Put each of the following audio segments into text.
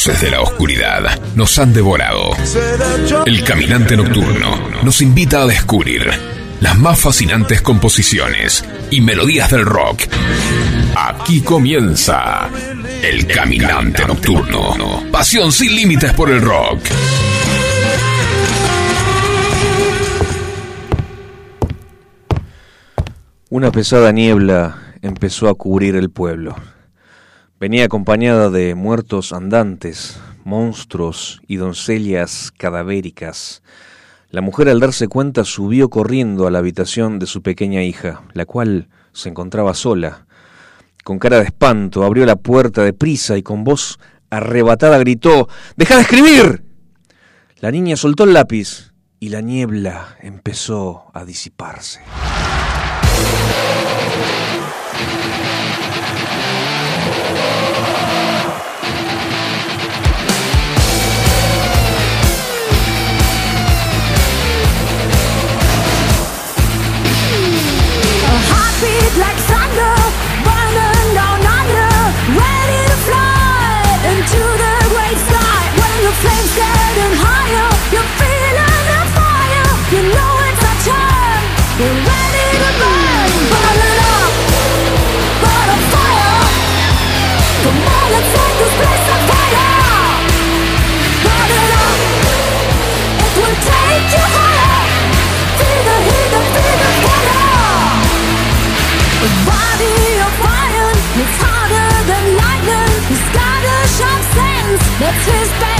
fauces de la oscuridad nos han devorado. El caminante nocturno nos invita a descubrir las más fascinantes composiciones y melodías del rock. Aquí comienza El Caminante Nocturno. Pasión sin límites por el rock. Una pesada niebla empezó a cubrir el pueblo. Venía acompañada de muertos andantes, monstruos y doncellas cadavéricas. La mujer al darse cuenta subió corriendo a la habitación de su pequeña hija, la cual se encontraba sola. Con cara de espanto abrió la puerta de prisa y con voz arrebatada gritó ¡Deja de escribir! La niña soltó el lápiz y la niebla empezó a disiparse. Flames getting higher, you're feeling the fire. You know it's our time. You're ready to burn, burn it up, burn a fire. Come on, let's set this place on fire. Burn it up. It will take you higher. Feel the heat and feel the fire. A body of iron, it's harder than lightning. He's got a sharp sense, that's his best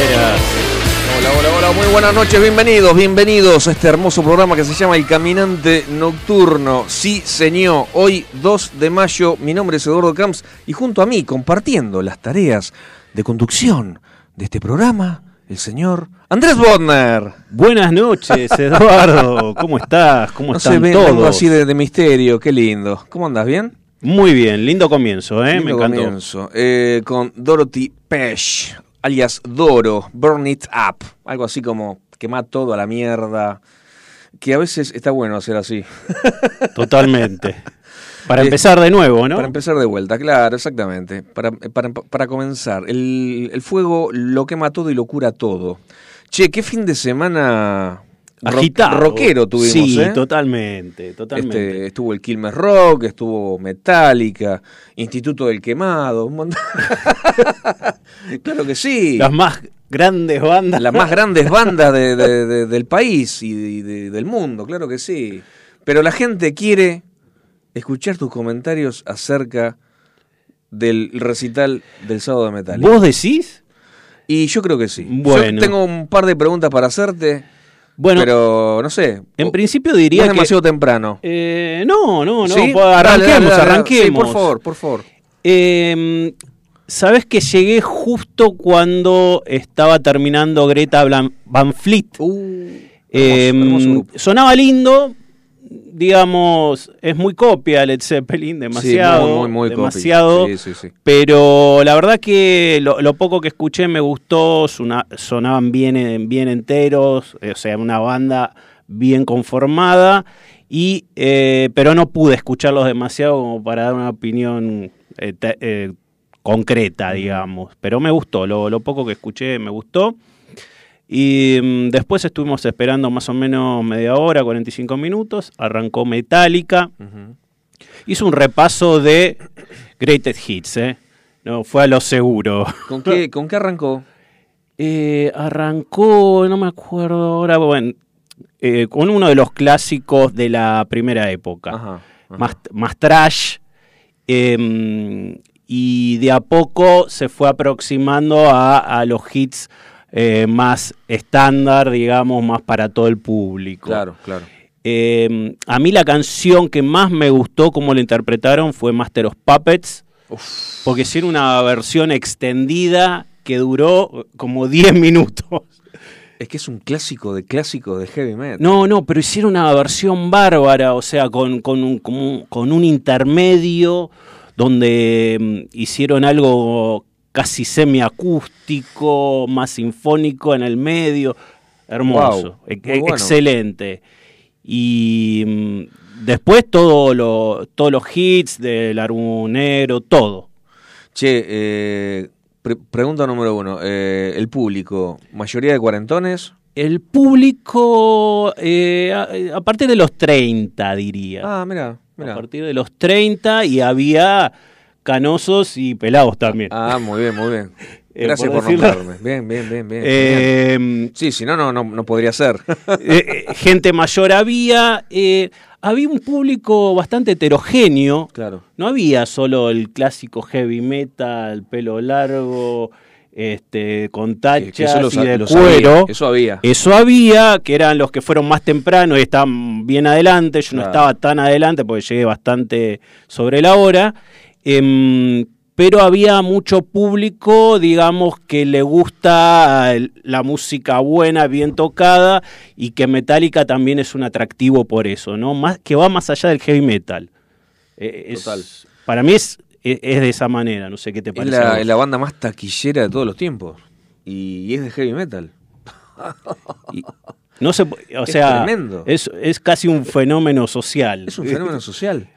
Hola, hola, hola, muy buenas noches, bienvenidos, bienvenidos a este hermoso programa que se llama El Caminante Nocturno. Sí, señor, hoy 2 de mayo, mi nombre es Eduardo Camps y junto a mí, compartiendo las tareas de conducción de este programa, el señor Andrés Bodner. Buenas noches, Eduardo. ¿Cómo estás? ¿Cómo No están se ve todos? así de, de misterio, qué lindo. ¿Cómo andas, bien? Muy bien, lindo comienzo, ¿eh? Me Lindo encantó. comienzo. Eh, con Dorothy Pesh, alias Doro, Burn It Up. Algo así como quemar todo a la mierda. Que a veces está bueno hacer así. Totalmente. Para Eh, empezar de nuevo, ¿no? Para empezar de vuelta, claro, exactamente. Para, para, para comenzar, el, el fuego lo quema todo y lo cura todo. Che, qué fin de semana Agitado. rockero tuvimos, Sí, ¿eh? totalmente, totalmente. Este, estuvo el Quilmes Rock, estuvo Metallica, Instituto del Quemado, un montón. claro que sí. Las más grandes bandas. Las más grandes bandas de- de- de- del país y de- de- del mundo, claro que sí. Pero la gente quiere escuchar tus comentarios acerca del recital del sábado de Metallica. ¿Vos decís? Y yo creo que sí. Bueno. Yo tengo un par de preguntas para hacerte, Bueno, pero no sé. en principio diría es que... demasiado temprano. Eh, no, no, no. Arranquemos, arranquemos. Sí, por favor, por favor. Eh, Sabes que llegué justo cuando estaba terminando Greta Van Fleet. Uh, Eh, hermoso, grupo. sonaba lindo. Digamos, es muy copia Led Zeppelin, demasiado. Sí, muy, muy, demasiado. Sí, sí, sí. Pero la verdad que lo, lo poco que escuché me gustó, sona- sonaban bien, en- bien enteros, o sea, una banda bien conformada, y, eh, pero no pude escucharlos demasiado como para dar una opinión eh, te- eh, concreta, digamos. Pero me gustó, lo, lo poco que escuché me gustó. Y mm, después estuvimos esperando más o menos media hora, 45 minutos, arrancó Metallica. Hizo un repaso de Greatest Hits, ¿eh? No, fue a lo seguro. ¿Con qué, ¿Con qué arrancó? Eh, arrancó, no me acuerdo ahora, bueno, eh, con uno de los clásicos de la primera época. Ajá, ajá. Más, más trash. eh, y de a poco se fue aproximando a, a los hits eh, más estándar, digamos, más para todo el público. Claro, claro. Eh, a mí la canción que más me gustó como la interpretaron fue Master of Puppets, porque hicieron una versión extendida que duró como 10 minutos. Es que es un clásico de clásico de heavy metal. No, no, pero hicieron una versión bárbara, o sea, con, con un, con un- con un intermedio donde mm, hicieron algo casi semiacústico, más sinfónico en el medio. Hermoso, e- bueno. excelente. Y mm, después todo lo, todos los hits del Arbunero, todo. Che, eh, pre- pregunta número uno. eh, el público, mayoría de cuarentones. El público, eh, a, a partir de los 30, diría. Ah, mira, a partir de los 30 y había canosos y pelados también. Ah, muy bien, muy bien. Eh, Gracias por por, nombrarme. Bien, bien, bien, bien. Eh, Sí, si no, no, no, podría ser. eh, gente mayor había, había un público bastante heterogéneo. claro. No había solo el clásico heavy metal, pelo largo, este, con tachas que eso lo y de cuero. Eso había. Eso había, que eran los que fueron más temprano y estaban bien adelante. Yo no estaba tan adelante porque llegué bastante sobre la hora. Em, pero había mucho público, digamos, que le gusta el- la música buena, bien tocada, y que Metallica también es un atractivo por eso, ¿no? Más, que va más allá del heavy metal. Eh, es- Total. Para mí es, es, es de esa manera, no sé qué te parece. la, es la banda más taquillera de todos los tiempos. Y, y es de heavy metal. Y- no se, o Es tremendo. es, es casi un fenómeno social. Es un fenómeno social.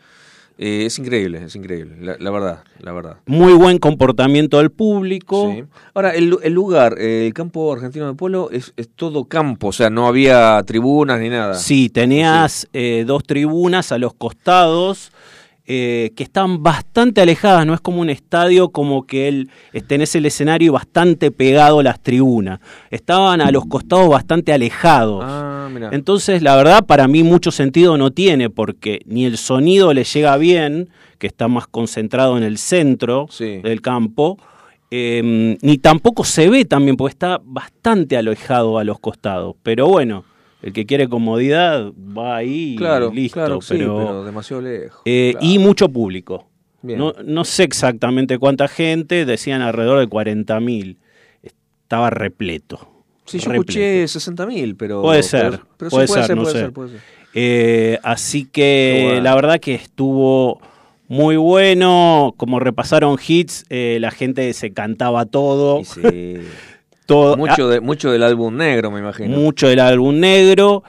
Eh, es increíble, es increíble. La, la verdad, la verdad. Muy buen comportamiento del público. Sí. Ahora, el, lu- el lugar, eh, el campo argentino de polo, es, es todo campo. O sea, no había tribunas ni nada. Sí, tenías eh, dos tribunas a los costados eh, que están bastante alejadas, no es como un estadio como que él tenés el escenario bastante pegado a las tribunas. Estaban a los costados bastante alejados. Ah. Entonces, la verdad, para mí mucho sentido no tiene, porque ni el sonido le llega bien, que está más concentrado en el centro Sí. del campo, eh, ni tampoco se ve también, porque está bastante alejado a los costados. Pero bueno, el que quiere comodidad va ahí Claro, y listo. claro, sí, pero, demasiado lejos. eh, Claro. Y mucho público. Bien. No, no sé exactamente cuánta gente, decían alrededor de 40.000. Estaba repleto. Sí, yo repleto. escuché 60.000, pero... Puede ser, pero- pero sí, puede puede ser, ser, no puede sé. ser, puede ser. Eh, así que bueno. la verdad que estuvo muy bueno. Como repasaron hits, eh, la gente se cantaba todo. Sí. todo mucho, de, mucho del álbum negro, me imagino. mucho del álbum negro.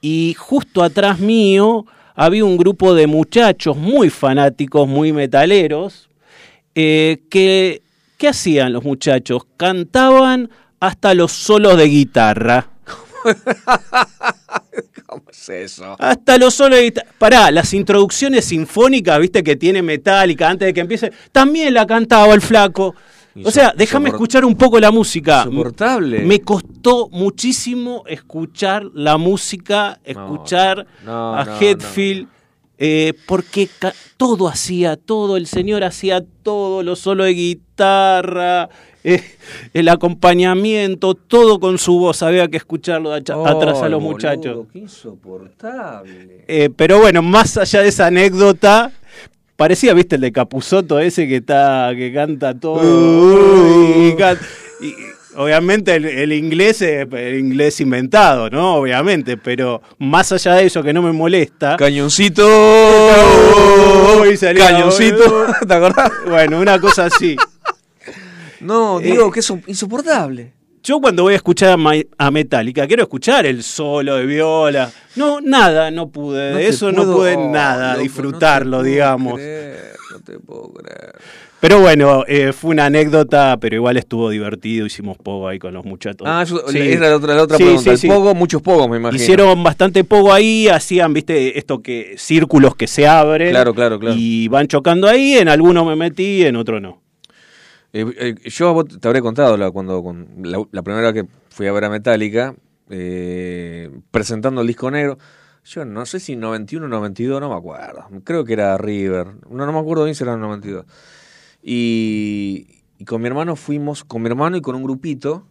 Y justo atrás mío había un grupo de muchachos muy fanáticos, muy metaleros, eh, que, ¿qué hacían los muchachos? Cantaban hasta los solos de guitarra. ¿Cómo es eso? Hasta los solos de guitarra. Pará, las introducciones sinfónicas, viste, que tiene Metallica antes de que empiece, también la cantaba el flaco. O sea, déjame escuchar un poco la música. Insoportable. Me costó muchísimo escuchar la música, escuchar no, a Hetfield, eh, porque todo hacía, todo, el señor hacía todo, lo solo de guitarra, eh, el acompañamiento, todo con su voz, había que escucharlo atrás a Ay, los boludo, muchachos. Qué insoportable. Eh, pero bueno, más allá de esa anécdota, parecía, viste, el de Capuzoto ese que está, que canta todo. y can- y- obviamente el, el inglés es el inglés inventado, ¿no? Obviamente, pero más allá de eso que no me molesta. Cañoncito. Salía- Cañoncito. ¿Te acordás? Bueno, una cosa así. No, digo que es insoportable. Yo cuando voy a escuchar a, Ma- a Metallica, quiero escuchar el solo de viola. No, nada, no pude. No eso no pude nada, loco, disfrutarlo, no digamos. creer, no te puedo creer. Pero bueno, eh, fue una anécdota, pero igual estuvo divertido. Hicimos pogo ahí con los muchachos. Ah, yo, Sí. era la otra, la otra Sí, pregunta. sí, el sí. pogo, muchos pogos, me imagino. Hicieron bastante pogo ahí, hacían, viste, esto que círculos que se abren. Claro, claro, claro. Y van chocando ahí, en alguno me metí, en otro no. Eh, eh, yo a vos te habré contado la, cuando la, primera vez que fui a ver a Metallica, eh, presentando el disco negro. Yo no sé si 91 o 92, no me acuerdo. Creo que era River. No, no me acuerdo bien si era el 92. Y, y con mi hermano fuimos, con mi hermano y con un grupito,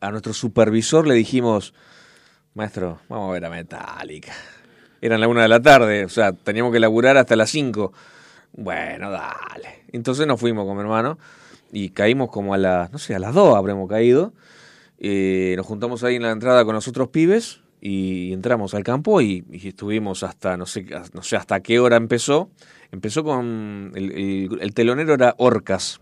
a nuestro supervisor le dijimos, maestro, vamos a ver a Metallica. Eran la una de la tarde, o sea, teníamos que laburar hasta las 5. Bueno, dale. Entonces nos fuimos con mi hermano y caímos como a las, no sé, a las 2 habremos caído. Eh, nos juntamos ahí en la entrada con los otros pibes y entramos al campo y, y estuvimos hasta, no sé, no sé hasta qué hora empezó. Empezó con, el, el- el telonero era Orcas,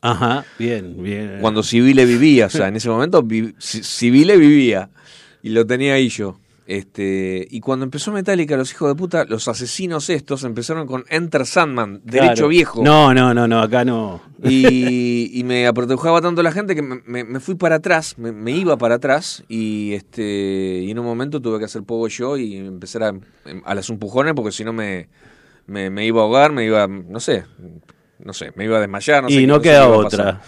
Ajá, bien, bien. cuando Civile vivía, o sea, en ese momento vi- Ci- Civile vivía y lo tenía ahí yo. Este, y cuando empezó Metallica, los hijos de puta, los asesinos estos empezaron con Enter Sandman, Claro. derecho viejo. No, no, no, no, acá no. Y, y me apretujaba tanto la gente que me, me- me fui para atrás, me, me iba para atrás y este y en un momento tuve que hacer poco yo y empezar a, a las empujones porque si no me, me, me iba a ahogar, me iba, no sé, no sé, me iba a desmayar. No sé y no qué queda iba a pasar.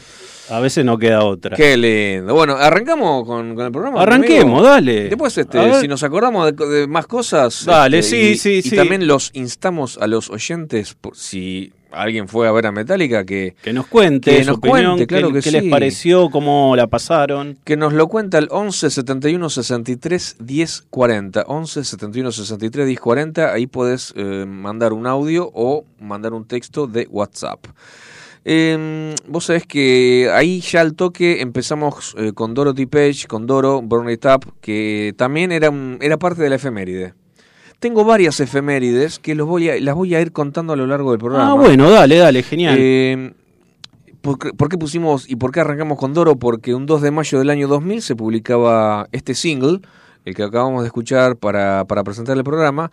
A veces no queda otra. Qué lindo. Bueno, arrancamos con, con el programa. Arranquemos, amigo. dale. Después, este, si nos acordamos de, de más cosas. Dale, este, sí, y- sí, y sí. también los instamos a los oyentes, por, si alguien fue a ver a Metallica, que, Que nos cuente Que su nos opinión, cuente, claro qué, que qué les sí. pareció, cómo la pasaron. que nos lo cuenta al 11 71 63 10 40. 11 71 63 10 40. Ahí podés eh, mandar un audio o mandar un texto de WhatsApp. Eh, vos sabés que ahí ya al toque empezamos eh, con Dorothy Page, con Doro, Burn It Up, que también era, era parte de la efeméride. Tengo varias efemérides que los voy a, las voy a ir contando a lo largo del programa. Ah, bueno, dale, dale, genial. Eh, ¿por, qué- por qué pusimos y por qué arrancamos con Doro? Porque un 2 de mayo del año 2000 se publicaba este single, el que acabamos de escuchar para, para presentar el programa,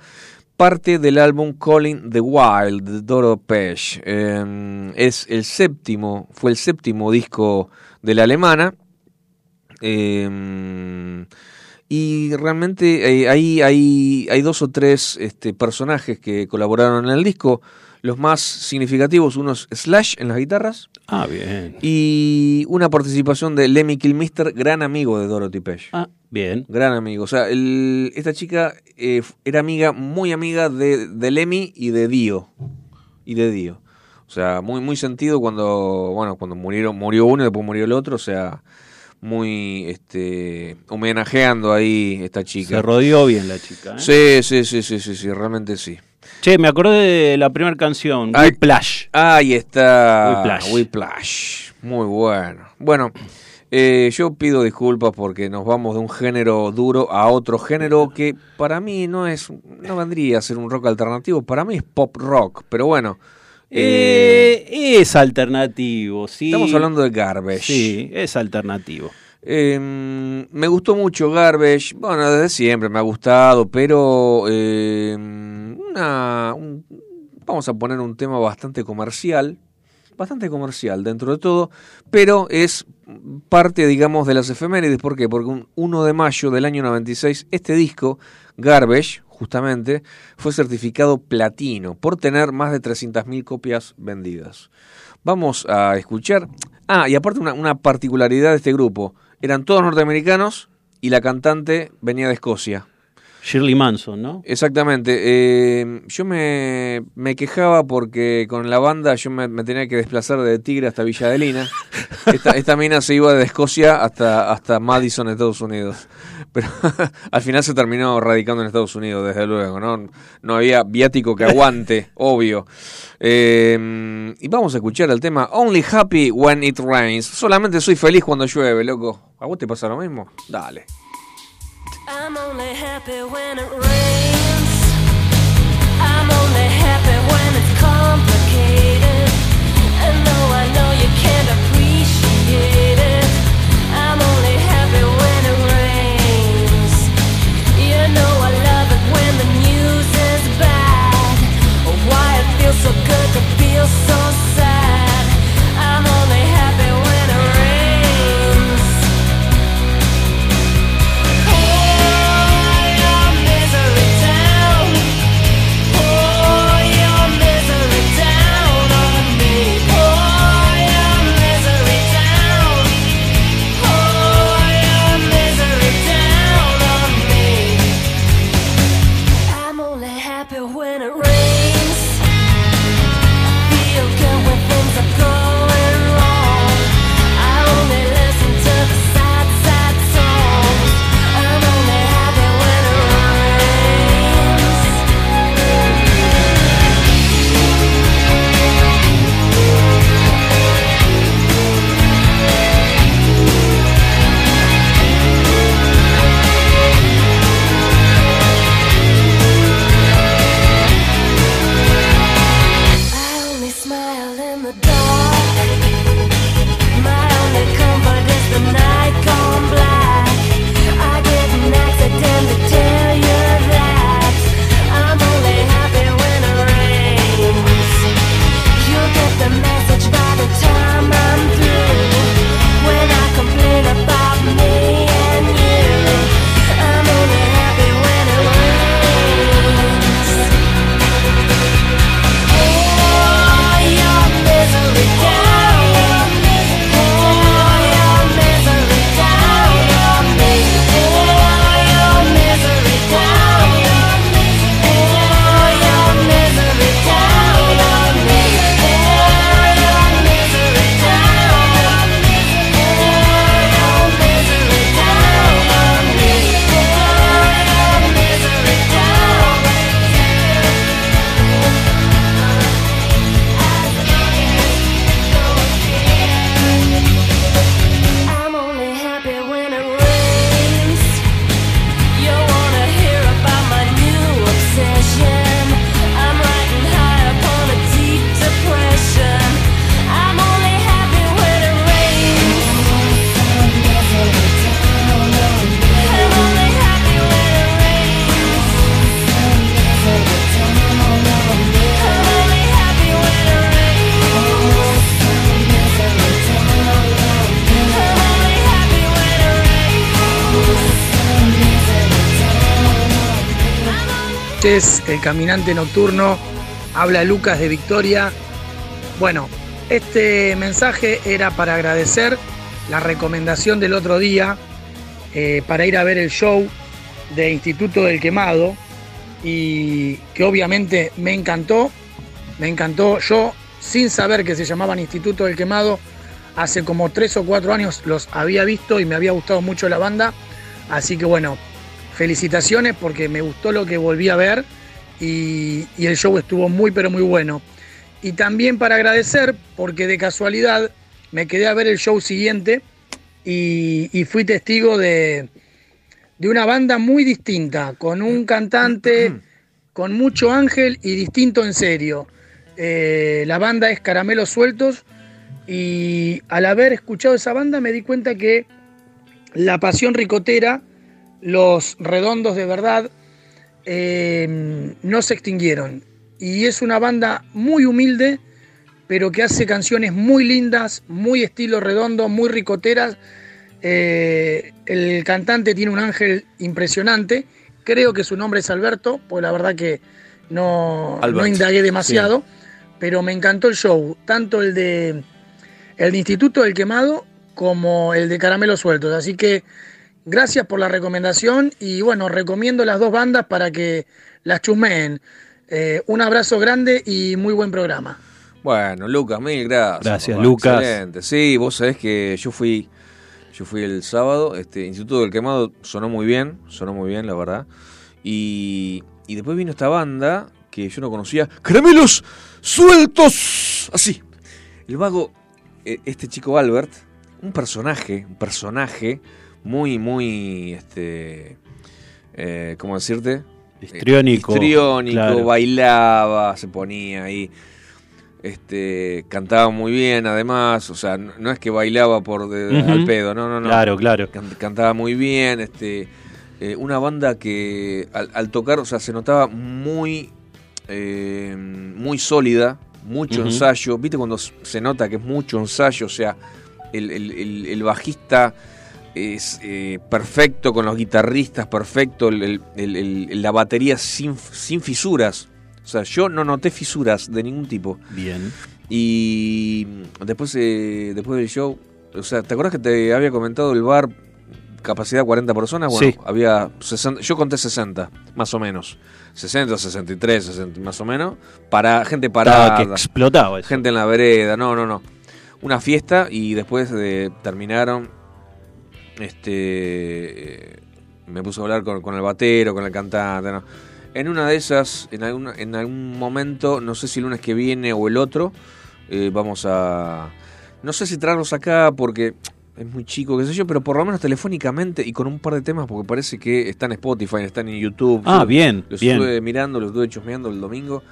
parte del álbum Calling the Wild de Doro Pesh. Eh, es el séptimo, fue el séptimo disco de la alemana. Eh, y realmente eh, hay, hay dos o tres este, personajes que colaboraron en el disco. Los más significativos, uno es Slash en las guitarras ah, bien. y una participación de Lemmy Kilmister, gran amigo de Dorothy Page. Ah, bien. Gran amigo. O sea, el- esta chica eh, era amiga, muy amiga de, de Lemmy y de Dio. Y de Dio. O sea, muy, muy sentido cuando, bueno, cuando murieron, murió uno y después murió el otro. O sea, muy este homenajeando ahí esta chica. Se rodeó bien la chica. ¿eh? Sí, sí, sí, sí, sí, sí, realmente sí. Che, me acordé de la primera canción, Ay. Whiplash. Ahí está. Whiplash. Whiplash. Muy bueno. Bueno, eh, yo pido disculpas porque nos vamos de un género duro a otro género que para mí no es, no vendría a ser un rock alternativo, para mí es pop rock, pero bueno. eh, Eh, es alternativo, sí. estamos hablando de Garbage. Sí, es alternativo. Eh, me gustó mucho Garbage, bueno, desde siempre me ha gustado, pero eh, un- vamos a poner un tema bastante comercial, bastante comercial dentro de todo, pero es parte, digamos, de las efemérides. ¿Por qué? Porque un 1 de mayo del año 96, este disco, Garbage, justamente, fue certificado platino por tener más de 300.000 copias vendidas. Vamos a escuchar. Ah, y aparte una, una particularidad de este grupo. Eran todos norteamericanos y la cantante venía de Escocia. Shirley Manson, ¿no? Exactamente. eh, yo me, me quejaba porque con la banda yo me, me tenía que desplazar de Tigre hasta Villa Adelina. Esta, esta mina se iba de Escocia hasta, hasta Madison, Estados Unidos. Pero al final se terminó radicando en Estados Unidos, desde luego. No, no había viático que aguante, obvio. Eh, y vamos a escuchar el tema Only Happy When It Rains. Solamente soy feliz cuando llueve, loco. ¿A vos te pasa lo mismo? Dale. I'm only happy when it rains. I'm only happy when it's complicated. And I know you can't appreciate it, I'm only happy when it rains. You know I love it when the news is bad. Or why it feels so good to feel so sad. El Caminante Nocturno, habla Lucas de Victoria. Bueno, este mensaje era para agradecer la recomendación del otro día eh, para ir a ver el show de Instituto del Quemado y que obviamente me encantó, me encantó. Yo, sin saber que se llamaban Instituto del Quemado, hace como tres o cuatro años los había visto y me había gustado mucho la banda. Así que bueno, felicitaciones porque me gustó lo que volví a ver y, el show estuvo muy pero muy bueno. Y también para agradecer porque de casualidad me quedé a ver el show siguiente y, y fui testigo de, de una banda muy distinta, con un cantante con mucho ángel y distinto en serio. Eh, la banda es Caramelos Sueltos y al haber escuchado esa banda me di cuenta que la pasión ricotera, los redondos de verdad, eh, no se extinguieron. Y es una banda muy humilde, pero que hace canciones muy lindas, muy estilo redondo, muy ricoteras. Eh, el cantante tiene un ángel impresionante. Creo que su nombre es Alberto, pues la verdad que no, no indagué demasiado, pero me encantó el show, tanto el de el de Instituto del Quemado como el de Caramelos Sueltos. Así que Gracias por la recomendación y bueno, recomiendo las dos bandas para que las chusmeen. Eh, un abrazo grande y muy buen programa. Bueno, Lucas, mil gracias. Gracias, papá, Lucas. Excelente. Sí, vos sabés que yo fui, yo fui el sábado, este Instituto del Quemado sonó muy bien, sonó muy bien, la verdad. Y, y después vino esta banda que yo no conocía, Caramelos Sueltos, así. El vago, eh, este chico Albert, un personaje, un personaje muy, muy, este, eh, ¿cómo decirte? Histriónico. Histriónico, claro. bailaba, se ponía ahí. Este, cantaba muy bien, además, o sea, no, no es que bailaba por de- al pedo, no, no, no. Claro, claro. Can- cantaba muy bien, este, eh, una banda que al, al tocar, o sea, se notaba muy, eh, muy sólida, mucho ensayo. ¿Viste cuando se nota que es mucho ensayo? O sea, el, el- el- el bajista es eh, perfecto con los guitarristas, perfecto, el- el- el- el- la batería sin, sin fisuras. O sea, yo no noté fisuras de ningún tipo. Bien. Y después, eh, después del show, o sea, ¿te acuerdas que te había comentado el bar capacidad 40 personas? Bueno, Sí. había 60, yo conté 60, más o menos. 60, 63, 60, más o menos. Para gente Estaba parada, que explotaba eso. gente en la vereda, no, no, no. Una fiesta y después de, terminaron, este, eh, me puse a hablar con, con el batero, con el cantante, ¿no? En una de esas, en algún, en algún momento, no sé si el lunes que viene o el otro, eh, vamos a... No sé si traerlos acá porque es muy chico, qué sé yo, pero por lo menos telefónicamente y con un par de temas porque parece que están en Spotify, están en YouTube. Ah, bien, Los bien. estuve mirando, los estuve chusmeando el domingo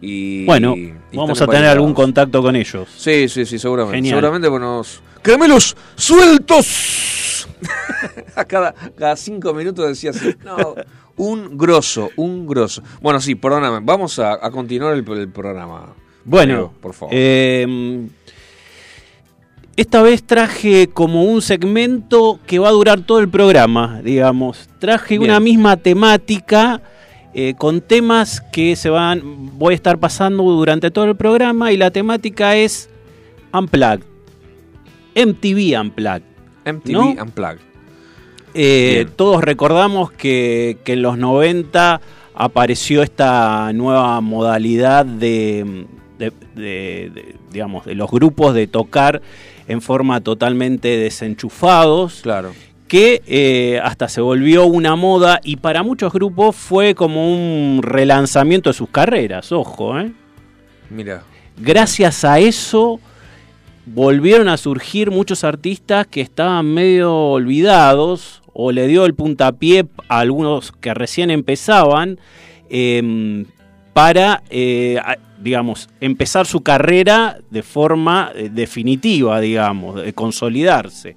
y... Bueno, y vamos a tener algún contacto con ellos. Sí, sí, sí, seguramente. Genial. Seguramente pues nos... ¡Caramelos sueltos! a cada, cada cinco minutos decía así. No, un grosso, un grosso. Bueno, sí, perdóname. Vamos a, a continuar el, el programa. Bueno, por favor. eh, esta vez traje como un segmento que va a durar todo el programa, digamos. Traje Bien. una misma temática eh, con temas que se van, voy a estar pasando durante todo el programa y la temática es Unplugged, MTV Unplugged. MTV ¿no? Unplugged. Eh, todos recordamos que, que en los 90 apareció esta nueva modalidad de, de- de- de, digamos, de los grupos de tocar en forma totalmente desenchufados, Claro. Que eh, hasta se volvió una moda y para muchos grupos fue como un relanzamiento de sus carreras, ojo, ¿eh? Mira. gracias a eso volvieron a surgir muchos artistas que estaban medio olvidados o le dio el puntapié a algunos que recién empezaban eh, para, eh, digamos, empezar su carrera de forma definitiva, digamos, de consolidarse.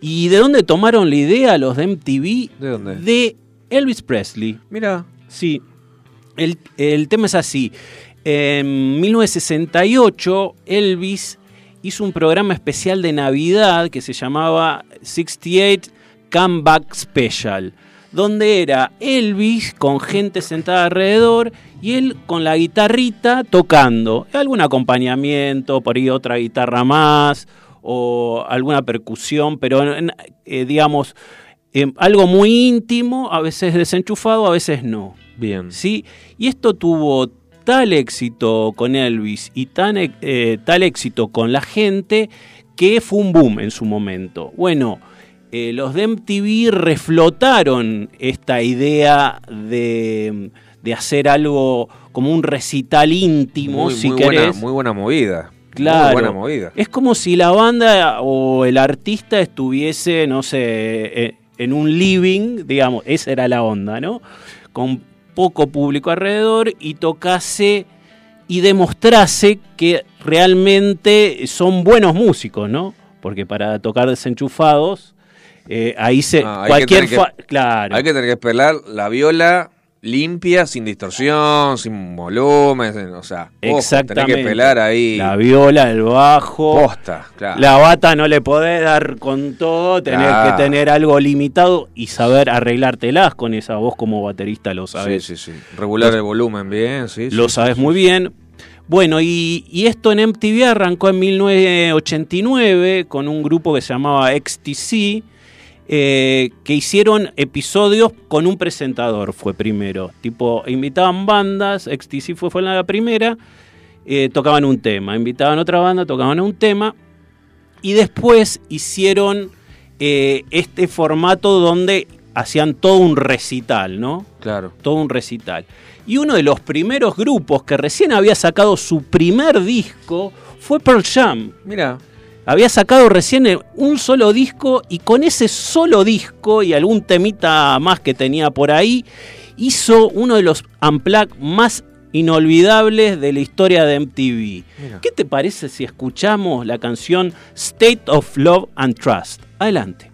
¿Y de dónde tomaron la idea los de MTV? ¿De dónde? De Elvis Presley. Mira. Sí, el, el tema es así. En 1968, Elvis hizo un programa especial de Navidad que se llamaba 68 Comeback Special, donde era Elvis con gente sentada alrededor y él con la guitarrita tocando, algún acompañamiento, por ahí otra guitarra más o alguna percusión, pero en- eh, digamos eh, algo muy íntimo, a veces desenchufado, a veces no. Bien. ¿sí? Y esto tuvo tal éxito con Elvis y tan, eh, tal éxito con la gente que fue un boom en su momento. Bueno, eh, los de MTV reflotaron esta idea de, de hacer algo como un recital íntimo, Muy, si muy buena, querés. muy buena movida. Claro. Muy buena movida. Es como si la banda o el artista estuviese, no sé, eh, en un living, digamos, esa era la onda, ¿no? Con poco público alrededor y tocase y demostrase que realmente son buenos músicos, ¿no? Porque para tocar desenchufados, eh, ahí se. Ah, hay cualquier. que- claro. Hay que tener que pelar la viola limpia, sin distorsión, sin volumen, sin- o sea, Exactamente. tenés que pelar ahí La viola, el bajo. posta, claro. La bata no le podés dar con todo, tenés Claro. que tener algo limitado y saber arreglártelas con esa voz como baterista, lo sí, sabes. sí, sí. Regular el volumen bien, sí. lo sí, sabes sí, muy sí. bien. Bueno, y, y esto en MTV arrancó en 1989 con un grupo que se llamaba XTC. Eh, que hicieron episodios con un presentador, fue primero. Tipo, invitaban bandas, XTC fue, fue la primera, eh, tocaban un tema, invitaban otra banda, tocaban un tema, y después hicieron eh, este formato donde hacían todo un recital, ¿no? Claro. Todo un recital. Y uno de los primeros grupos que recién había sacado su primer disco fue Pearl Jam. Mira, Había sacado recién un solo disco y con ese solo disco y algún temita más que tenía por ahí, hizo uno de los unplug más inolvidables de la historia de MTV. Mira. ¿Qué te parece si escuchamos la canción State of Love and Trust? Adelante.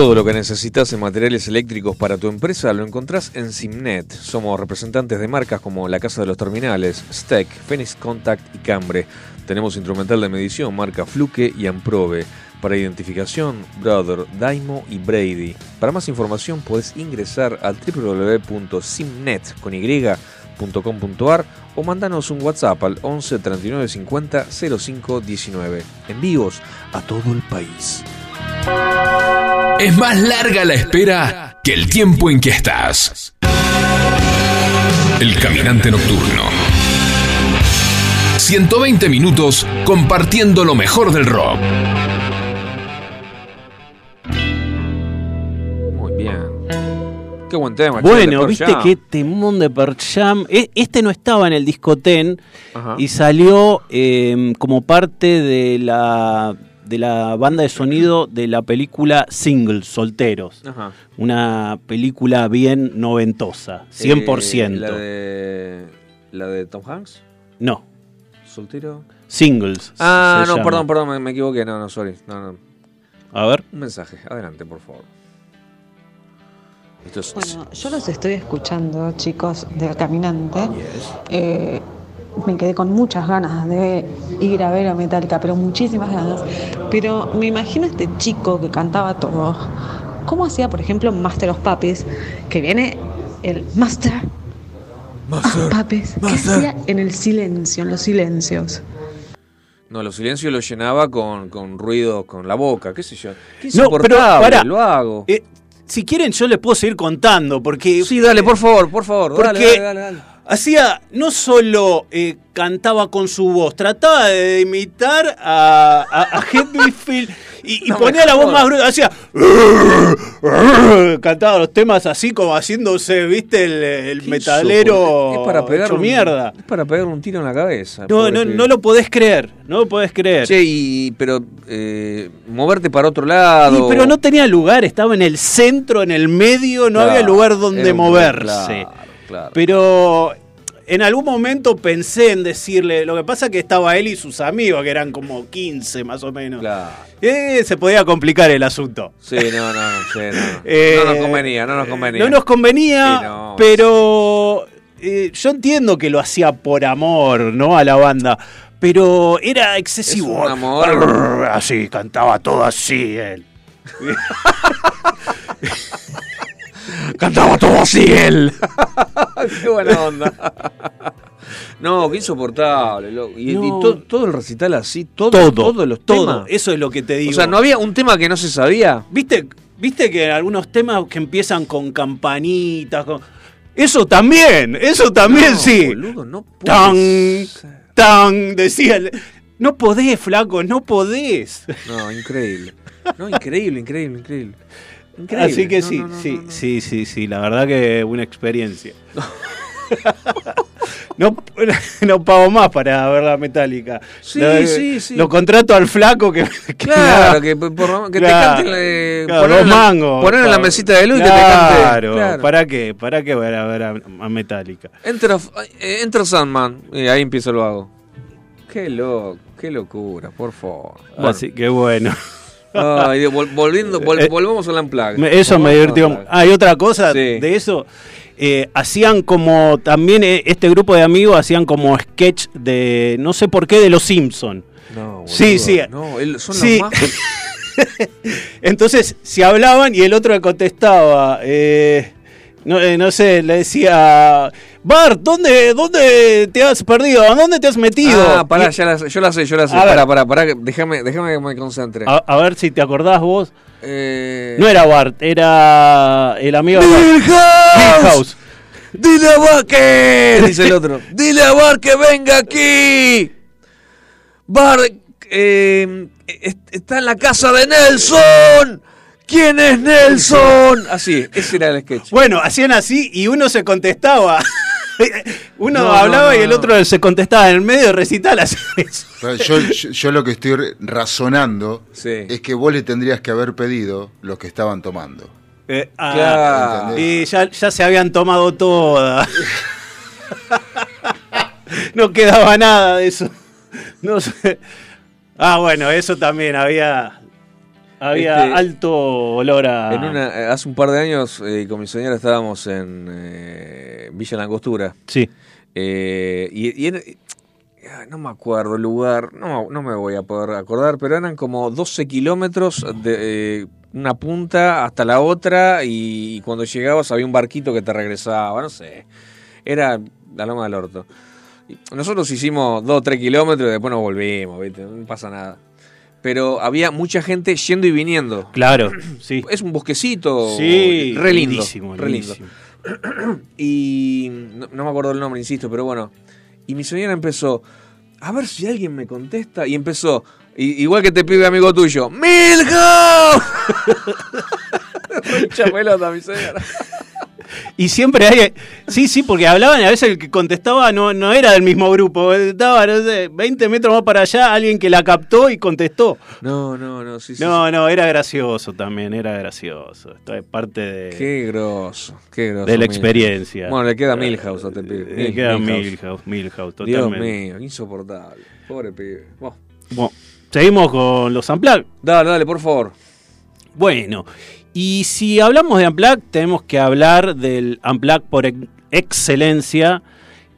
Todo lo que necesitas en materiales eléctricos para tu empresa lo encontrás en Simnet. Somos representantes de marcas como La Casa de los Terminales, Steck, Phoenix Contact y Cambre. Tenemos instrumental de medición marca Fluke y Amprobe. Para identificación, Brother, Daimo y Brady. Para más información podés ingresar al www.simnet.com.ar o mandanos un WhatsApp al 11 39 50 05 19. Envíos a todo el país. Es más larga la espera que el tiempo en que estás. El caminante nocturno. 120 minutos compartiendo lo mejor del rock. Muy bien. Qué buen tema. de Bueno, viste Jam. qué temón de Pearl Jam. E- Este no estaba en el discoten Ajá. y salió eh, como parte de la, de la banda de sonido de la película Singles, Solteros. Ajá. Una película bien noventosa, 100%. Eh, la, de, la de Tom Hanks, No, soltero. Singles. Ah, se no, llama. perdón, perdón, me, me equivoqué. No, no, sorry. No, no. A ver. Un mensaje, adelante, por favor. Esto es. Bueno, yo los estoy escuchando, chicos, del caminante. Eh, me quedé con muchas ganas de ir a ver a Metallica, pero muchísimas ganas. Pero me imagino este chico que cantaba todo. ¿Cómo hacía, por ejemplo, Master of Puppets? Que viene el Master, of Puppets. ¿Qué hacía en el silencio, en los silencios? No, los silencios los llenaba con, con ruido con la boca, qué sé yo. Qué No, pero pará. lo hago. Eh, si quieren, yo les puedo seguir contando, porque. sí, dale, por favor, por favor. Porque dale, dale, dale, dale. Hacía, no solo eh, cantaba con su voz, trataba de imitar a, a, y, y No me ponía la voz más bruta, hacía. cantaba los temas así como haciéndose, viste, el, metalero. Es para pegar un- mierda. Es para pegarle un tiro en la cabeza. No, no, no lo podés creer, no lo podés creer. Che, y, pero eh, moverte para otro lado. Y, pero no tenía lugar, estaba en el centro, en el medio, no Claro, había lugar donde moverse. Claro, claro. Pero en algún momento pensé en decirle, lo que pasa es que estaba él y sus amigos, que eran como 15 más o menos. Claro. Eh, se podía complicar el asunto. Sí, no, no, no, sí, no. Eh, no nos convenía, no nos convenía. No nos convenía, Sí, no, pero eh, yo entiendo que lo hacía por amor, ¿no? A la banda. Pero era excesivo. Es un amor. Así, cantaba todo así él. cantaba todo así él. qué buena onda. No, qué insoportable. Y, y No. to- todo el recital así, todo, Todo, todos los todo. temas. Eso es lo que te digo. O sea, no había un tema que no se sabía. ¿Viste, ¿Viste que algunos temas que empiezan con campanitas? con- Eso también, eso también No, sí. Boludo, no puede Tan, ser. tan, decía. el- No podés, flaco, no podés. No, increíble. No, increíble, increíble, increíble. Increíble. Así que No, sí, no, no, sí, no, no. sí, sí, sí, la verdad que una experiencia. No, no pago más para ver la metálica. Sí, sí, sí. Lo contrato al flaco que. que Claro, que, por- por- que Claro, te cante. eh, claro, poner la- mangos. Poner en la mesita de luz y que te Claro, cante. ¿para qué? ¿Para qué ver a ver a, a Metallica? Enter, eh, Enter Sandman. Y ahí empiezo lo hago. Qué loco, qué locura, por favor. Bueno. Así que bueno. Ay, vol- volviendo, vol- Eh, volvemos al unplug. Me- Eso me divirtió. Ah, y otra cosa Sí. de eso. eh, hacían como también eh, este grupo de amigos hacían como sketch de no sé por qué de los Simpson. No, Sí, boludo, sí. No, él- son Sí. los más. Entonces, si hablaban y el otro le contestaba, eh, no, eh, no sé, le decía, Bart, ¿dónde, ¿dónde te has perdido? ¿A dónde te has metido? Ah, pará, Y- ya la yo la sé, yo la sé. A ver. Pará, pará, déjame, déjame que me concentre. a, a ver si te acordás vos. Eh, No era Bart, era el amigo de Bart. Milhouse. Milhouse. Dile a Bar que. Dice el otro. Dile a Bar que venga aquí. Bar eh, est- está en la casa de Nelson. ¿Quién es Nelson? Así, ese era el sketch. Bueno, hacían así y uno se contestaba. uno No, no, hablaba no, y el no. otro se contestaba en el medio de recital. Yo, yo, yo lo que estoy razonando Sí. es que vos le tendrías que haber pedido lo que estaban tomando. Eh, ah, Claro. Y ya, ya se habían tomado todas. no quedaba nada de eso. No sé. Ah, bueno, eso también había. Había Este, alto olor a. En una, eh, hace un par de años eh, con mi señora estábamos en eh, Villa Langostura. Sí. Eh, y, y en- ah, no me acuerdo el lugar, no, no me voy a poder acordar, pero eran como 12 kilómetros de una punta hasta la otra y, cuando llegabas había un barquito que te regresaba, no sé. Era la loma del orto. Nosotros hicimos 2 o 3 kilómetros y después nos volvimos, ¿viste? no pasa nada. Pero había mucha gente yendo y viniendo. Claro, sí. Es un bosquecito Sí, re lindo. lindísimo, re lindo. lindísimo. Y no, no me acuerdo el nombre, insisto, pero bueno. Y mi señora empezó, a ver si alguien me contesta. Y empezó, i- igual que te pide amigo tuyo, ¡Milko! Mucha pelota, mi señora. Y siempre hay. Sí, sí, porque hablaban y a veces el que contestaba no, no era del mismo grupo. Estaba, no sé, 20 metros más para allá, alguien que la captó y contestó. No, no, no, sí, sí. No, no, era gracioso también, era gracioso. Esto es parte de, Qué grosso, qué grosso. de la experiencia. Bueno, le queda Milhouse a te pibe. Le Mil- queda Milhouse. Milhouse, Milhouse, Dios totalmente. mío, insoportable. Pobre pibe. Bueno, Bueno, seguimos con los Unplugged. dale, dale, por favor. Bueno, y si hablamos de Unplugged, tenemos que hablar del Unplugged por ex- excelencia,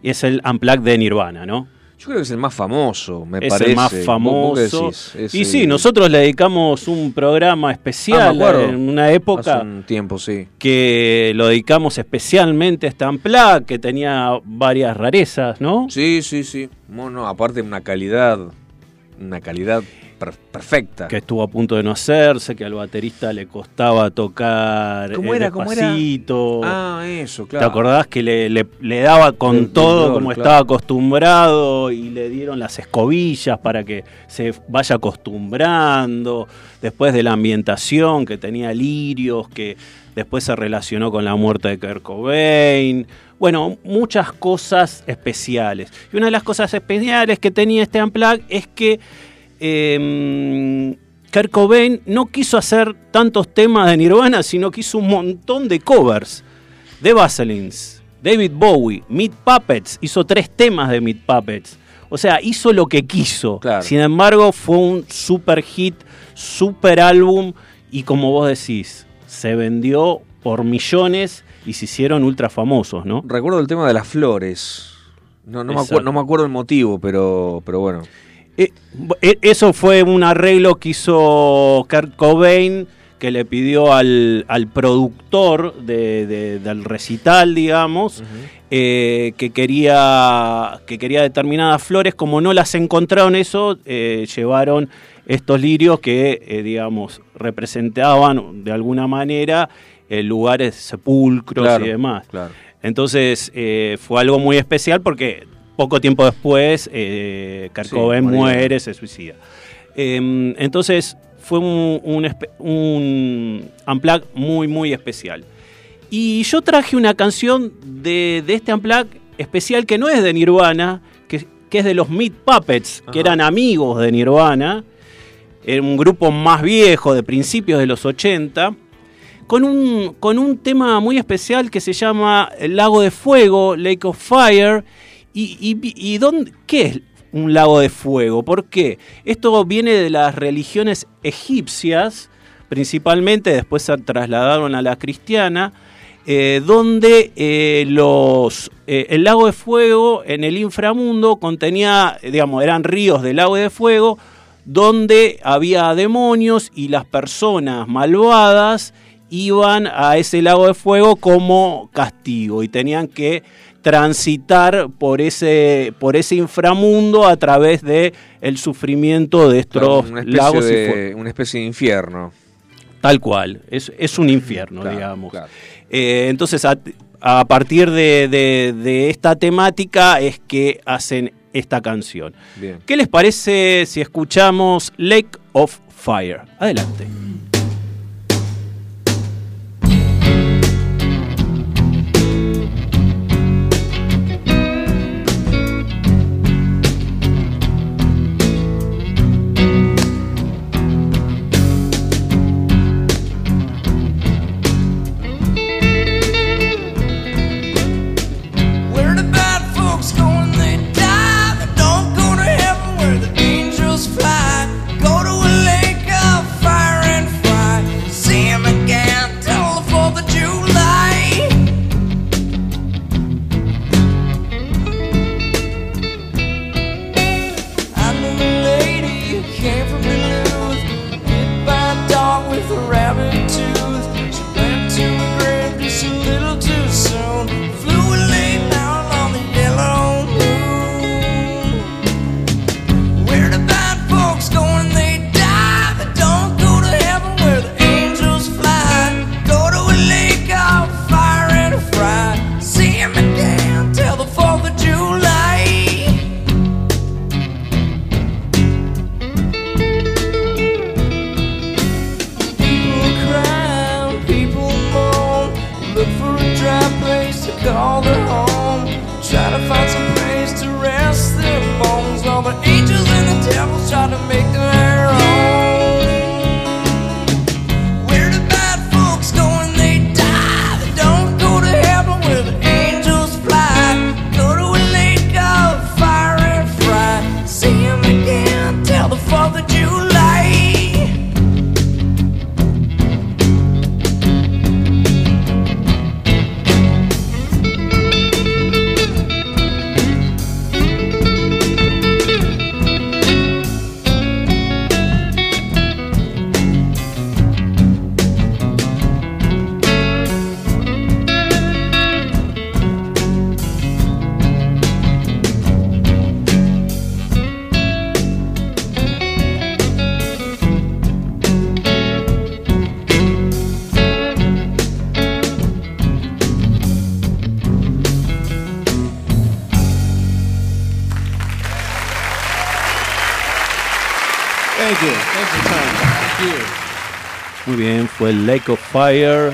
y es el Unplugged de Nirvana, ¿no? Yo creo que es el más famoso, me es parece. el más ¿Vos- vos qué famoso. Es y el- sí, nosotros le dedicamos un programa Ah, especial acuerdo. en una época Hace un tiempo, sí. que lo dedicamos especialmente a este Unplugged, que tenía varias rarezas, ¿no? Sí, sí, sí. Bueno, aparte una calidad, una calidad per- perfecta. que estuvo a punto de no hacerse, que al baterista le costaba tocar ¿Cómo eh, era? ¿Cómo era? Ah, eso, ¿Te claro. acordás que le, le- le daba con todo como claro. estaba acostumbrado y le dieron las escobillas para que se vaya acostumbrando? Después de la ambientación que tenía lirios, que después se relacionó con la muerte de Kurt Cobain. Bueno, muchas cosas especiales. Y una de las cosas especiales que tenía este Unplugged es que eh, Kurt Cobain no quiso hacer tantos temas de Nirvana, sino que hizo un montón de covers. The Vaselines, David Bowie, Meat Puppets, hizo tres temas de Meat Puppets. O sea, hizo lo que quiso. Claro. Sin embargo, fue un super hit, super álbum y como vos decís, se vendió por millones y se hicieron ultra famosos, ¿no? Recuerdo el tema de las flores. No, no, me, no acuerdo el motivo, pero, pero bueno. Eh, eh, eso fue un arreglo que hizo Kurt Cobain, que le pidió al, al productor de- de- del recital, digamos, eh, que, quería, que quería determinadas flores. Como no las encontraron eso, eh, llevaron estos lirios que, eh, digamos, representaban de alguna manera eh, lugares, sepulcros Claro, y demás. claro. Entonces eh, fue algo muy especial porque poco tiempo después eh, Sí, muere, se suicida. Eh, entonces fue un, un, muy, muy especial. Y yo traje una canción de, de este unplug especial que no es de Nirvana, que, que es de los Meat Puppets, que eran amigos de Nirvana. Era un grupo más viejo, de principios de los 80 con un, con un tema muy especial que se llama El Lago de Fuego, Lake of Fire. ¿Y, y, dónde, qué es un lago de fuego? ¿Por qué? Esto viene de las religiones egipcias, principalmente, después se trasladaron a la cristiana, eh, donde eh, los, eh, el lago de fuego en el inframundo contenía, digamos, eran ríos de lago de fuego, donde había demonios y las personas malvadas iban a ese lago de fuego como castigo y tenían que transitar por ese, por ese inframundo a través de el sufrimiento de estos lagos y fuego. de, una especie de infierno. Tal cual, es, es un infierno, Claro, digamos. claro. Eh, entonces, a, a partir de, de- de esta temática es que hacen esta canción. Bien. ¿Qué les parece si escuchamos Lake of Fire? Adelante. El Lake of Fire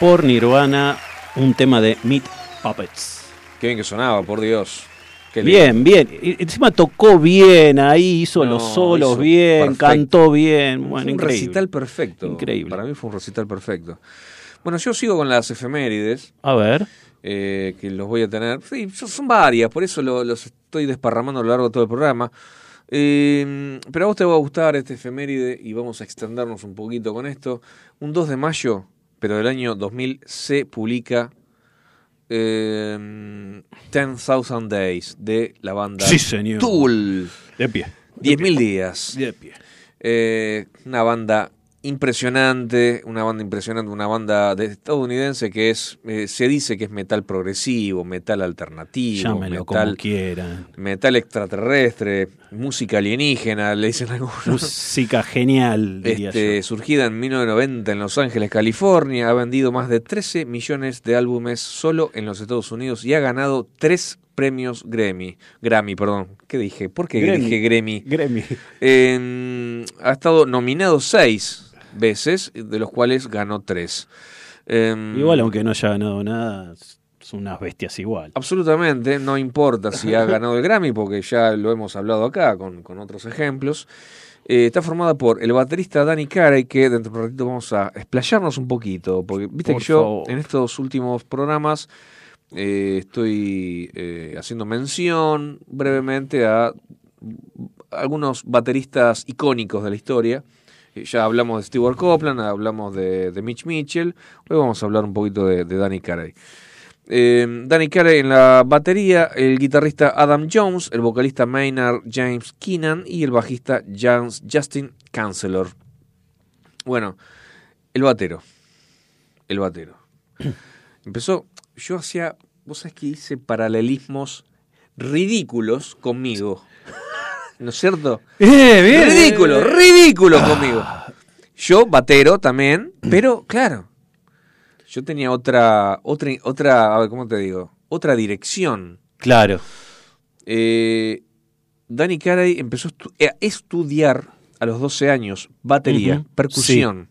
por Nirvana, un tema de Meat Puppets. Qué bien que sonaba, por Dios. Qué. Bien, bien. Y Encima tocó bien ahí, hizo No, los solos hizo bien, perfecto. cantó bien. Fue Bueno, un increíble. recital perfecto. Increíble. Para mí fue un recital perfecto. Bueno, yo sigo con las efemérides, A ver. eh, que los voy a tener. Sí, son- son varias, por eso lo- los estoy desparramando a lo largo de todo el programa. Eh, pero a vos te va a gustar este efeméride y vamos a extendernos un poquito con esto. Un 2 de mayo, pero del año 2000, se publica eh, 10,000 Days de la banda Sí, señor. Tool. De pie. 10.000 días. De pie. Eh, una banda impresionante, una banda impresionante, una banda de estadounidense que es, eh, se dice que es metal progresivo, metal alternativo, Llámelo como metal, quieran. metal extraterrestre, música alienígena, le dicen algunos. Música genial, diría Este, yo. surgida en 1990 en Los Ángeles, California, ha vendido más de 13 millones de álbumes solo en los Estados Unidos y ha ganado tres premios Grammy. Grammy, perdón. ¿Qué dije? ¿Por qué Grammy. dije Grammy? Grammy. Eh, ha estado nominado seis veces, de los cuales ganó tres. Eh, Igual, aunque no haya ganado nada, son unas bestias igual. Absolutamente, no importa si ha ganado el Grammy, porque ya lo hemos hablado acá con, con otros ejemplos. Eh, está formada por el baterista Danny Carey, que dentro de un ratito vamos a explayarnos un poquito, porque viste Por que yo en estos últimos programas eh, estoy eh, haciendo mención brevemente a algunos bateristas icónicos de la historia. Ya hablamos de Stewart Copeland, hablamos de, de Mitch Mitchell, hoy vamos a hablar un poquito de, de Danny Carey. Eh, Danny Carey en la batería, el guitarrista Adam Jones, el vocalista Maynard James Keenan y el bajista Jans- Justin Cancelor. Bueno, el batero. El batero. Empezó, yo hacía, vos sabés que hice paralelismos ridículos conmigo. ¿No es cierto? ridículo, ridículo conmigo. Yo batero también, pero claro, yo tenía otra, otra, otra, a ver, ¿cómo te digo? Otra dirección. Claro. Eh, Danny Carey empezó a estu- a estudiar a los 12 años batería, percusión.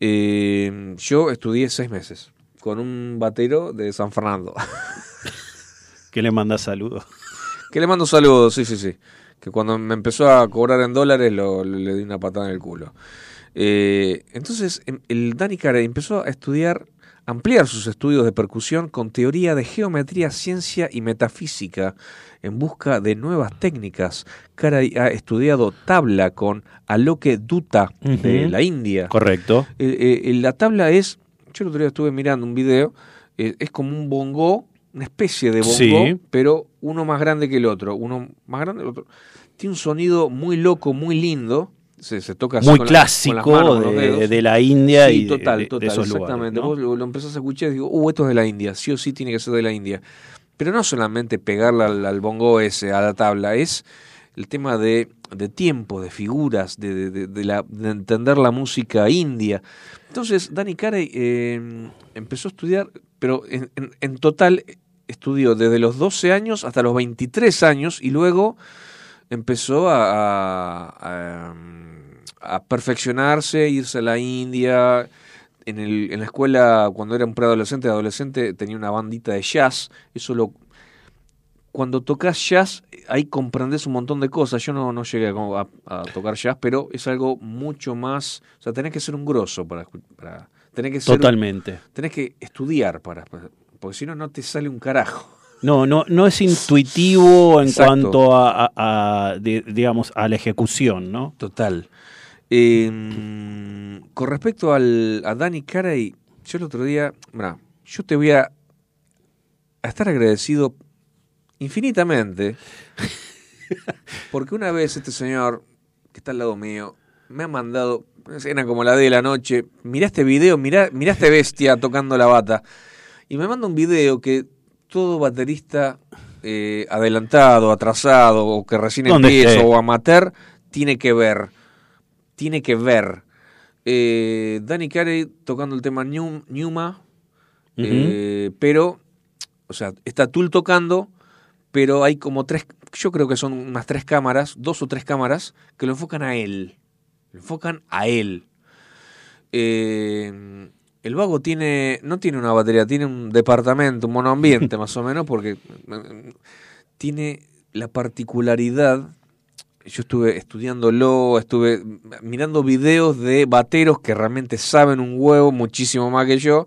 Eh, yo estudié seis meses con un batero de San Fernando. Que le manda saludos. que le mando saludos, sí, sí, sí. Que cuando me empezó a cobrar en dólares lo- le di una patada en el culo. Eh, entonces, em- el Danny Carey empezó a estudiar, ampliar sus estudios de percusión con teoría de geometría, ciencia y metafísica en busca de nuevas técnicas. Carey ha estudiado tabla con Aloke Dutta de la India. Correcto. Eh, eh, la tabla es, yo el otro día estuve mirando un video, es como un bongo, una especie de bongo, Sí. pero uno más grande que el otro, uno más grande que el otro. Tiene un sonido muy loco, muy lindo. Se, se toca así Muy con la- con las clásico manos, de, dedos. de la India Sí, y de- total, de, total, esos exactamente. lugares. ¿no? Vos lo, empezás a escuchar y digo, uh, esto es de la India, sí o sí tiene que ser de la India. Pero no solamente pegarle al, al bongo ese, a la tabla, es el tema de, de tiempo, de figuras, de, de- de- de la, de entender la música india. Entonces, Danny Carey eh, empezó a estudiar, pero en, en- en total estudió desde los 12 años hasta los 23 años y luego empezó a, a- a- perfeccionarse, irse a la India. en, el- en la escuela, cuando era un preadolescente, adolescente, tenía una bandita de jazz. Eso lo. Cuando tocas jazz, ahí comprendes un montón de cosas. Yo no, no llegué a, tocar jazz, pero es algo mucho más. O sea, tenés que ser un grosso para. para tenés que ser, Totalmente. Tenés que estudiar para. para- porque si no, no te sale un carajo. No, no, no es intuitivo en Exacto. cuanto a, a- a, di- digamos, a la ejecución, ¿no? Total. Eh, con respecto al, a Danny Carey, yo el otro día, mirá, yo te voy a, a estar agradecido infinitamente, porque una vez este señor que está al lado mío me ha mandado, una escena como la de la noche, mirá este video, mirá, mirá este bestia tocando la bata, y me manda un video que todo baterista eh, adelantado, atrasado, o que recién empieza, o amateur, tiene que ver. Tiene que ver. Eh, Danny Carey tocando el tema New- Numa, eh, pero, o sea, está Tool tocando, pero hay como tres, yo creo que son unas tres cámaras, dos o tres cámaras, que lo enfocan a él. Lo enfocan a él. Eh, el vago tiene, no tiene una batería, tiene un departamento, un monoambiente más o menos, porque tiene la particularidad, yo estuve estudiándolo, estuve mirando videos de bateros que realmente saben un huevo muchísimo más que yo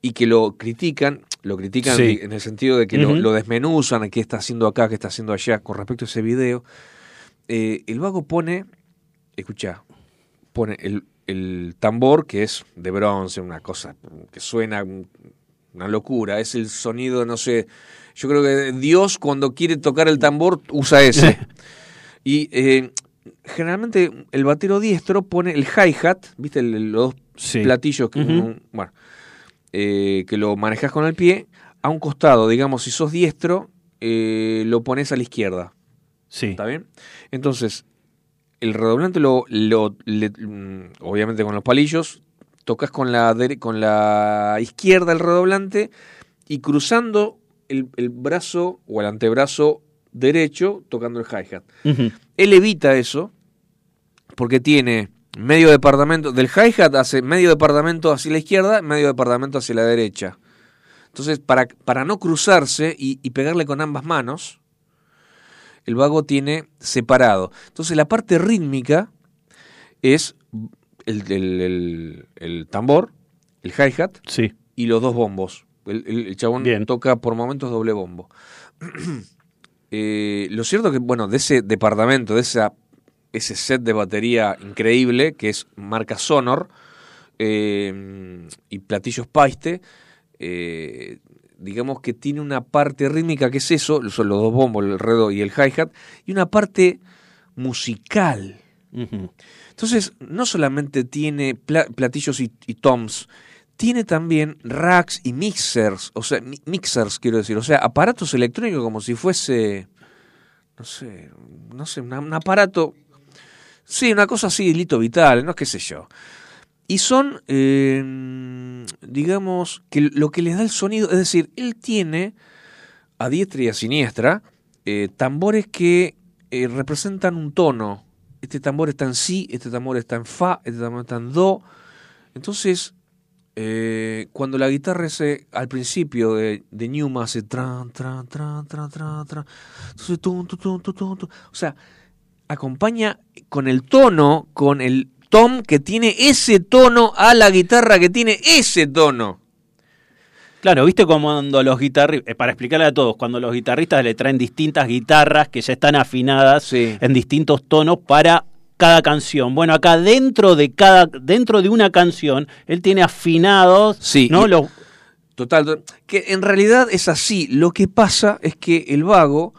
y que lo critican, lo critican Sí. en el sentido de que lo, desmenuzan, qué está haciendo acá, qué está haciendo allá, con respecto a ese video. Eh, el vago pone, escucha, pone el, el tambor que es de bronce, una cosa que suena una locura, es el sonido, no sé, yo creo que Dios cuando quiere tocar el tambor usa ese. y eh, generalmente el batero diestro pone el hi-hat, ¿viste? El- el- los dos Sí. platillos que, bueno, eh, que lo manejas con el pie, a un costado, digamos, si sos diestro, eh, lo pones a la izquierda. Sí. ¿Está bien? Entonces, el redoblante lo, lo- le- mm, obviamente con los palillos, tocas con la, con la izquierda el redoblante y cruzando el, el brazo o el antebrazo derecho tocando el hi-hat. Él evita eso porque tiene medio departamento, del hi-hat hace medio departamento hacia la izquierda, medio departamento hacia la derecha. Entonces, para, para no cruzarse y, y pegarle con ambas manos, el vago tiene separado. Entonces, la parte rítmica es el, el- el- el tambor, el hi-hat Sí. y los dos bombos. El, chabón Bien. toca por momentos doble bombo. Eh, lo cierto que, bueno, de ese departamento, de esa, ese set de batería increíble, que es marca Sonor, eh, y platillos Paiste, eh, digamos que tiene una parte rítmica que es eso, son los dos bombos, el redo y el hi-hat, y una parte musical. Ujú. Entonces, no solamente tiene pla- platillos y, y toms, tiene también racks y mixers, o sea, mi- mixers quiero decir, o sea, aparatos electrónicos como si fuese, no sé, no sé, una- un aparato, sí, una cosa así, Lito Vital, no qué sé yo. Y son, eh, digamos, que lo que les da el sonido, es decir, él tiene a diestra y a siniestra eh, tambores que eh, representan un tono. Este tambor está en si, este tambor está en fa, este tambor está en do. Entonces, eh, cuando la guitarra ese, al principio de, de Newman hace tran, tran, tran, tran, tran, tran, entonces, tum, tum, tum. o sea, acompaña con el tono, con el tom que tiene ese tono a la guitarra que tiene ese tono. Claro, viste como cuando los guitarristas, para explicarle a todos, cuando los guitarristas le traen distintas guitarras que ya están afinadas Sí. en distintos tonos para cada canción. Bueno, acá dentro de cada, dentro de una canción, él tiene afinados, Sí, ¿no? Los, Total, to- que en realidad es así. Lo que pasa es que el vago,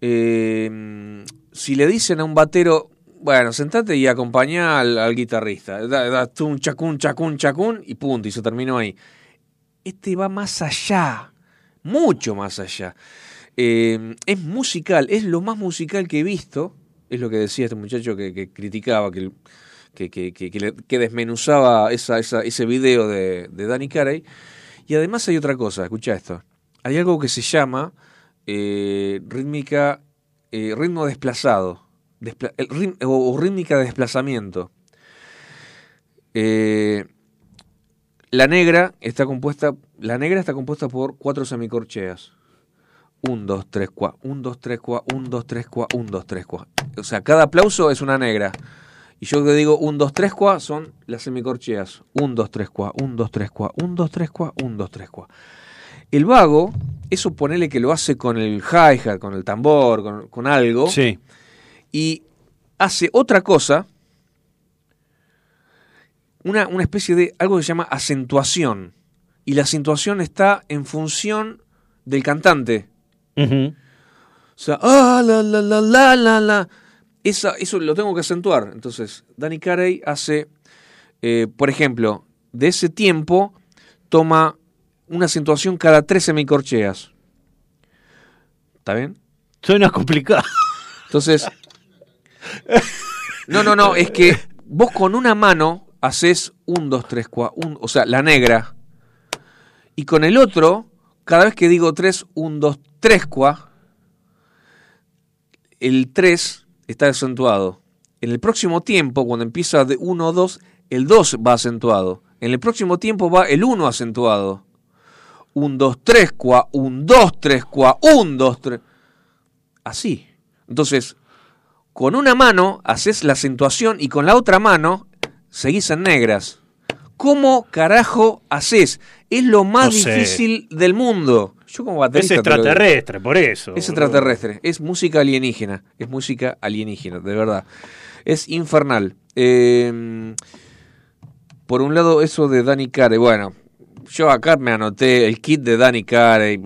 eh, si le dicen a un batero, bueno, sentate y acompañá al, guitarrista, da, da tum, chacún, chacún, chacún, y punto, y se terminó ahí. Este va más allá, mucho más allá. Eh, es musical, es lo más musical que he visto, es lo que decía este muchacho que, criticaba, que, que, que, desmenuzaba esa, esa- ese video de, de Danny Carey. Y además hay otra cosa, escucha esto. Hay algo que se llama eh, rítmica, eh, ritmo desplazado, despla- el o, o rítmica de desplazamiento. Eh, la negra está compuesta, la negra está compuesta por cuatro semicorcheas. 1, 2, 3, 4, 1, 2, 3, 4, 1, 2, 3, 4, 1, 2, 3, 4. O sea, cada aplauso es una negra. Y yo te digo 1, 2, 3, 4 son las semicorcheas. 1, 2, 3, 4, 1, 2, 3, 4, 1, 2, 3, 4, 1, 2, 3, 4. El vago, eso ponele que lo hace con el hi-hat, con el tambor, con, con algo. Sí. Y hace otra cosa, una, una especie de algo que se llama acentuación. Y la acentuación está en función del cantante. O sea, ah, la, la, la, la, la, la. Esa, eso lo tengo que acentuar. Entonces, Danny Carey hace, eh, por ejemplo, de ese tiempo, toma una acentuación cada tres semicorcheas. ¿Está bien? Suena complicado. Entonces, no, no, no, es que vos con una mano haces un, dos, tres, cuatro, un, o sea, la negra. Y con el otro, cada vez que digo tres, un, dos, tres, cua, el tres está acentuado. En el próximo tiempo, cuando empieza de 1 2, el 2 va acentuado. En el próximo tiempo va el 1 acentuado. 1, 2, 3, cua, 1, 2, 3, cua, 1, 2, 3. Así. Entonces, con una mano haces la acentuación y con la otra mano seguís en negras. ¿Cómo carajo haces? Es lo más No sé. difícil del mundo. Yo como Es baterista digo. extraterrestre, por eso. Es extraterrestre, es música alienígena, es música alienígena, de verdad. Es infernal. Eh, por un lado, eso de Danny Carey, bueno, yo acá me anoté el kit de Danny Carey.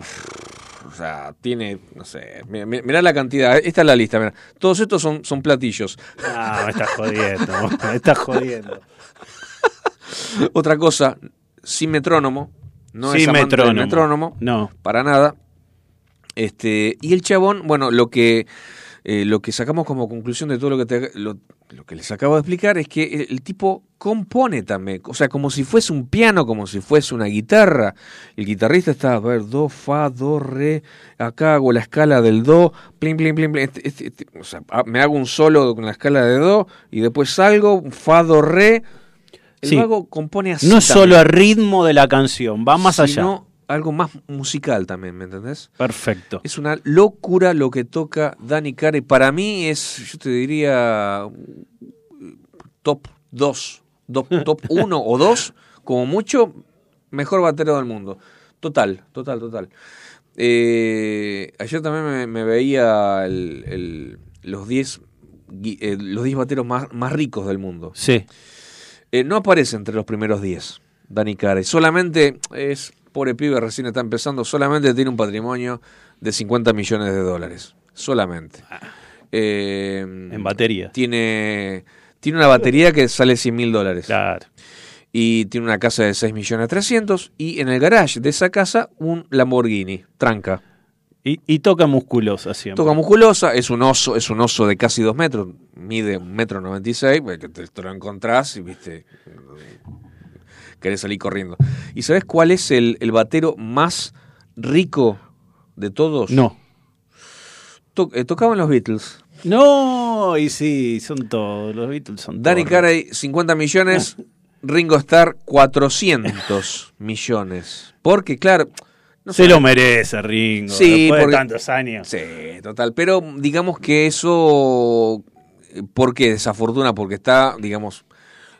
Sea, tiene, no sé, mi- mi- mirá la cantidad, esta es la lista, mirá. Todos estos son, son platillos. Ah, me estás jodiendo. me estás jodiendo. Otra cosa, sin metrónomo, no es Sin del metrónomo. metrónomo. No. para nada. Este, y el chabón, bueno, lo que, eh, lo que sacamos como conclusión de todo lo que, te- lo, lo que les acabo de explicar es que el, el tipo compone también, o sea, como si fuese un piano, como si fuese una guitarra. El guitarrista está, a ver, do, fa, do, re, acá hago la escala del do, plin, plin, plin, plin, este- este- este, o sea, ah, me hago un solo con la escala de do y después salgo, fa, do, re. El Sí. vago compone así. No es solo el ritmo de la canción, va más allá. sino algo más musical también, ¿me entendés? Perfecto. Es una locura lo que toca Danny Carey. Para mí es, yo te diría, top 2, top 1 o 2, como mucho, mejor batero del mundo. Total, total, total. Eh, ayer también me, me veía el- el- los 10 gui- eh, los 10 bateros más, más ricos del mundo. Sí. Eh, no aparece entre los primeros 10, Danny Carey. Solamente es, pobre pibe, recién está empezando, solamente tiene un patrimonio de 50 millones de dólares. Solamente. Eh, En batería. Tiene, tiene una batería que sale 100 mil dólares. Claro. Y tiene una casa de 6 millones 300 y en el garage de esa casa un Lamborghini, tranca. Y, y toca musculosa siempre. Toca musculosa, es un oso, es un oso de casi 2 metros, mide un metro 96, porque te, te lo encontrás y viste, querés salir corriendo. ¿Y sabes cuál es el, el batero más rico de todos? No. To- eh, tocaban los Beatles. No, y sí, son todos. Los Beatles son Danny todos. Carey, 50 millones. Ringo Starr, 400 millones. Porque, claro. no Se lo merece, Ringo. Sí, después porque- de tantos años. Sí, total. Pero digamos que eso. eh, ¿Por qué desafortuna? Porque está, digamos,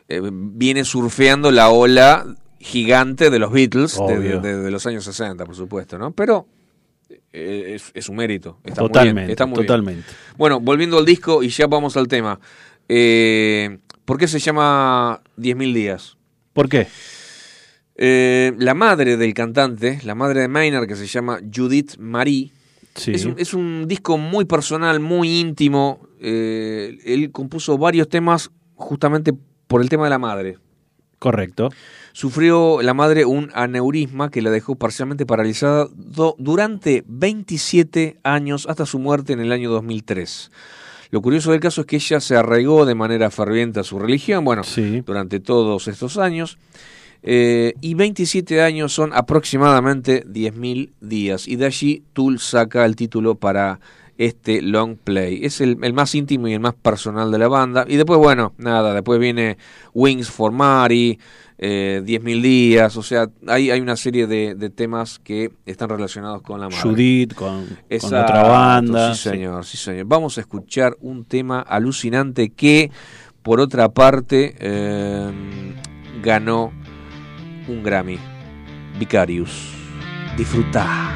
eh, viene surfeando la ola gigante de los Beatles de, Obvio. de- de los años 60, por supuesto, ¿no? Pero es, es un mérito. Está Totalmente, muy bien. Está muy bien. Bueno, volviendo al disco y ya vamos al tema. Eh, ¿Por qué se llama 10.000 días? ¿Por qué? Eh, la madre del cantante, la madre de Maynard, que se llama Judith Marie, Sí. es, un, es un disco muy personal, muy íntimo. Eh, él compuso varios temas justamente por el tema de la madre. Correcto. Sufrió la madre un aneurisma que la dejó parcialmente paralizada durante 27 años hasta su muerte en el año 2003. Lo curioso del caso es que ella se arraigó de manera ferviente a su religión, bueno, Sí. durante todos estos años. Eh, y 27 años son aproximadamente 10.000 días. Y de allí Tool saca el título para este long play. Es el, el más íntimo y el más personal de la banda. Y después, bueno, nada, después viene Wings for Mary, eh, 10.000 días, o sea, hay, hay una serie de, de temas que están relacionados con la madre. Judith con, con Exacto, otra banda. Sí, señor, sí, señor. Vamos a escuchar un tema alucinante que, por otra parte, eh, ganó un Grammy. Vicarius. Disfrutá.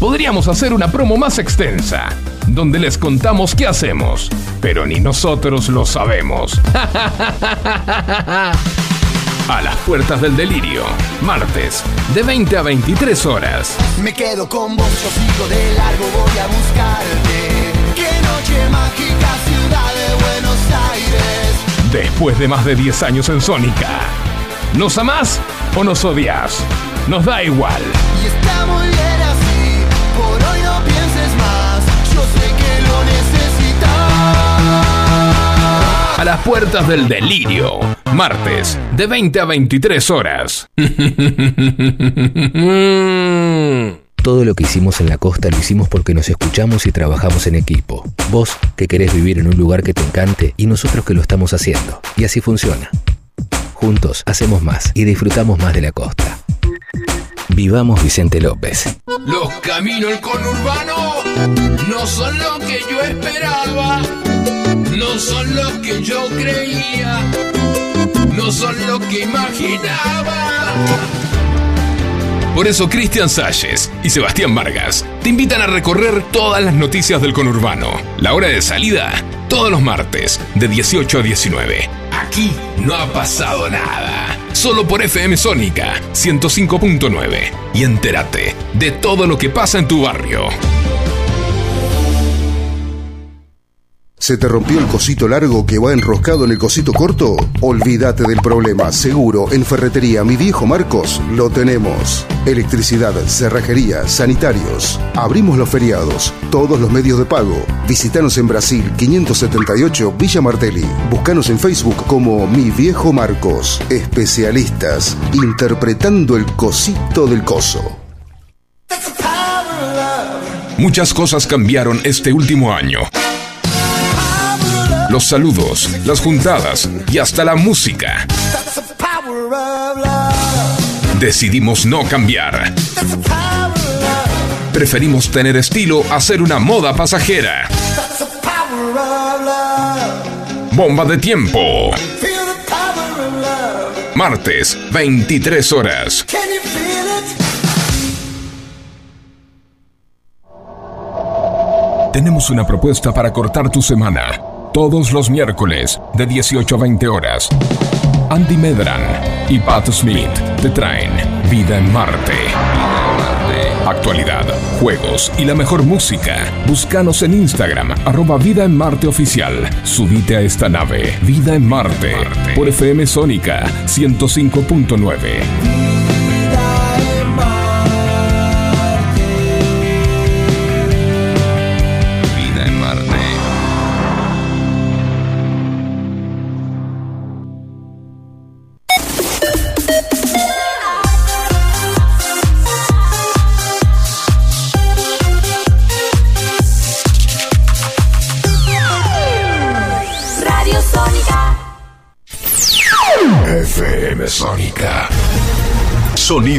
Podríamos hacer una promo más extensa, donde les contamos qué hacemos, pero ni nosotros lo sabemos. A las puertas del delirio, martes, de 20 a 23 horas. Me quedo con vos, yo sigo de largo, voy a buscarte. Qué noche mágica, ciudad de Buenos Aires. Después de más de 10 años en Sónica. ¿Nos amás o nos odias? Nos da igual. Y está muy bien así, Yo sé que lo necesitas. A las puertas del delirio, martes, de 20 a 23 horas. Todo lo que hicimos en la costa lo hicimos porque nos escuchamos y trabajamos en equipo. Vos que querés vivir en un lugar que te encante y nosotros que lo estamos haciendo. Y así funciona. Juntos hacemos más y disfrutamos más de la costa. Vivamos Vicente López. Los caminos del conurbano no son lo que yo esperaba, no son lo que yo creía, no son lo que imaginaba. Por eso Cristian Salles y Sebastián Vargas te invitan a recorrer todas las noticias del conurbano. La hora de salida, todos los martes, de 18 a 19. Aquí no ha pasado nada. Solo por FM Sónica 105.9. Y entérate de todo lo que pasa en tu barrio. ¿Se te rompió el cosito largo que va enroscado en el cosito corto? Olvídate del problema. Seguro, en Ferretería Mi Viejo Marcos lo tenemos. Electricidad, cerrajería, sanitarios. Abrimos los feriados, todos los medios de pago. Visítanos en Brasil 578 Villa Martelli. Búscanos en Facebook como Mi Viejo Marcos. Especialistas interpretando el cosito del coso. Muchas cosas cambiaron este último año. Los saludos, las juntadas y hasta la música. Decidimos no cambiar. Preferimos tener estilo a ser una moda pasajera. Bomba de tiempo. Martes, 23 horas. Tenemos una propuesta para cortar tu semana. Todos los miércoles, de 18 a 20 horas. Andy Medran y Pat Smith te traen Vida en Marte. Actualidad, juegos y la mejor música. Búscanos en Instagram, arroba Vida en Marte Oficial. Subite a esta nave, Vida en Marte, por FM Sónica 105.9.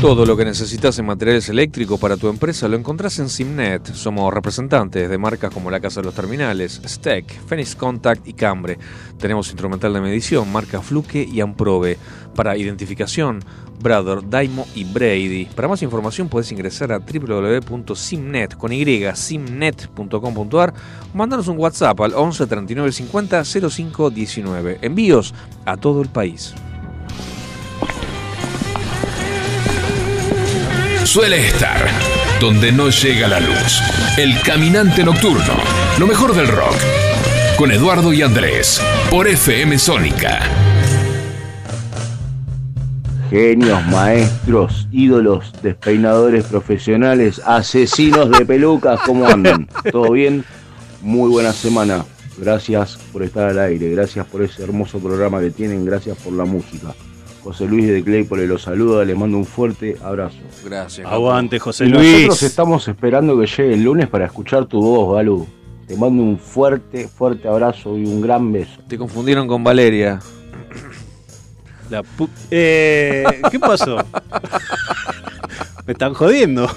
Todo lo que necesitas en materiales eléctricos para tu empresa lo encontrás en Simnet. Somos representantes de marcas como la Casa de los Terminales, Steck, Phoenix Contact y Cambre. Tenemos instrumental de medición, marca Fluke y Amprobe. Para identificación, Brother, Daimo y Brady. Para más información puedes ingresar a www.simnet o mandarnos un WhatsApp al 11 39 50 05 19. Envíos a todo el país. Suele estar donde no llega la luz. El caminante nocturno. Lo mejor del rock. con Eduardo y Andrés por FM Sónica. Genios, maestros, ídolos, despeinadores profesionales, asesinos de pelucas, ¿cómo andan? ¿Todo bien? Muy buena semana. Gracias por estar al aire, gracias por ese hermoso programa que tienen, gracias por la música. José Luis de Claypole los saluda, le mando un fuerte abrazo. Gracias. Aguante, José Y Luis. Nosotros estamos esperando que llegue el lunes para escuchar tu voz, Balú. Te mando un fuerte, fuerte abrazo y un gran beso. Te confundieron con Valeria. La pu- eh, ¿Qué pasó? Me están jodiendo.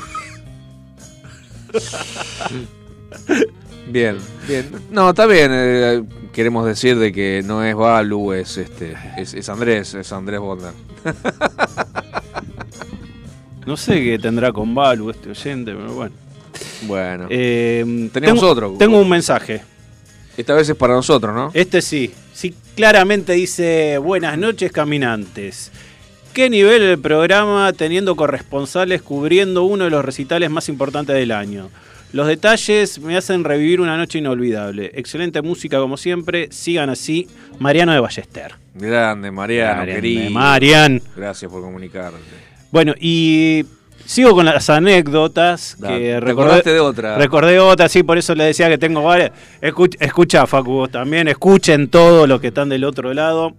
Bien, bien. No, está bien. eh, queremos decir de que no es Balu, es este, es, es Andrés, es Andrés Bondar. No sé qué tendrá con Balu este oyente, pero bueno. Bueno. Eh, Teníamos tengo, otro. Tengo un mensaje. Esta vez es para nosotros, ¿no? Este sí. Sí, claramente dice: Buenas noches, caminantes. ¿Qué nivel el programa teniendo corresponsales cubriendo uno de los recitales más importantes del año? Los detalles me hacen revivir una noche inolvidable. Excelente música como siempre. Sigan así. Mariano de Ballester. Grande, Mariano, Grande, querido. Marian. Gracias por comunicarte. Bueno, y sigo con las anécdotas Dale. que ¿Te recordé. de otra? Recordé otra, sí, por eso le decía que tengo varias. Escucha, escucha Facu, vos también, escuchen todo lo que están del otro lado.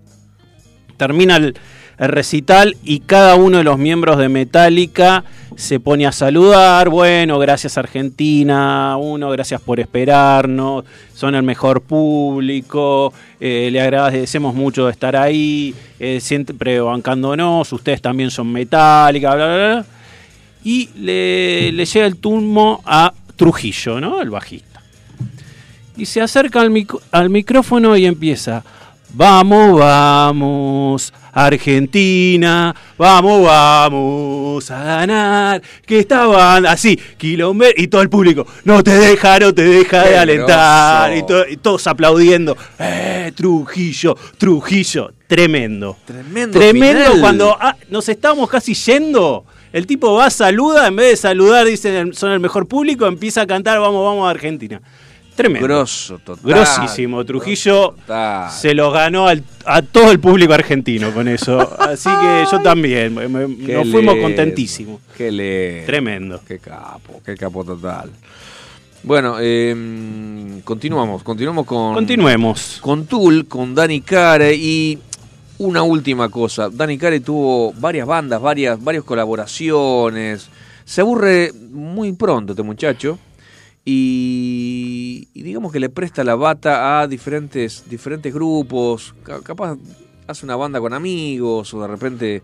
Termina el, el recital y cada uno de los miembros de Metallica se pone a saludar. Bueno, gracias Argentina, uno, gracias por esperarnos, son el mejor público, eh, le agradecemos mucho de estar ahí, eh, siempre bancándonos, ustedes también son Metallica, bla, bla, bla. Y le, le llega el turno a Trujillo, ¿no? El bajista. Y se acerca al micrófono y empieza. Vamos, vamos, Argentina, vamos, vamos a ganar. Que estaban así, kilómetros, y todo el público, no te deja, no te deja de alentar. Y, to- y todos aplaudiendo. ¡Eh, Trujillo, Trujillo! Tremendo. Tremendo. Tremendo final. cuando ah, nos estábamos casi yendo. El tipo va, saluda, en vez de saludar, dicen son el mejor público, empieza a cantar Vamos, vamos a Argentina. Tremendo. Grosso, total. Grosísimo. Trujillo Total. se lo ganó al- a todo el público argentino con eso. Así que yo también. me- me- Qué nos fuimos lindo, contentísimos. Qué le. Tremendo. Qué capo, qué capo total. Bueno, eh, continuamos, continuamos con. Continuemos. Con Tool, con Danny Care y una última cosa. Danny Care tuvo varias bandas, varias, varias colaboraciones. Se aburre muy pronto este muchacho. Y, y digamos que le presta la bata a diferentes, diferentes grupos. Ca- Capaz hace una banda con amigos o de repente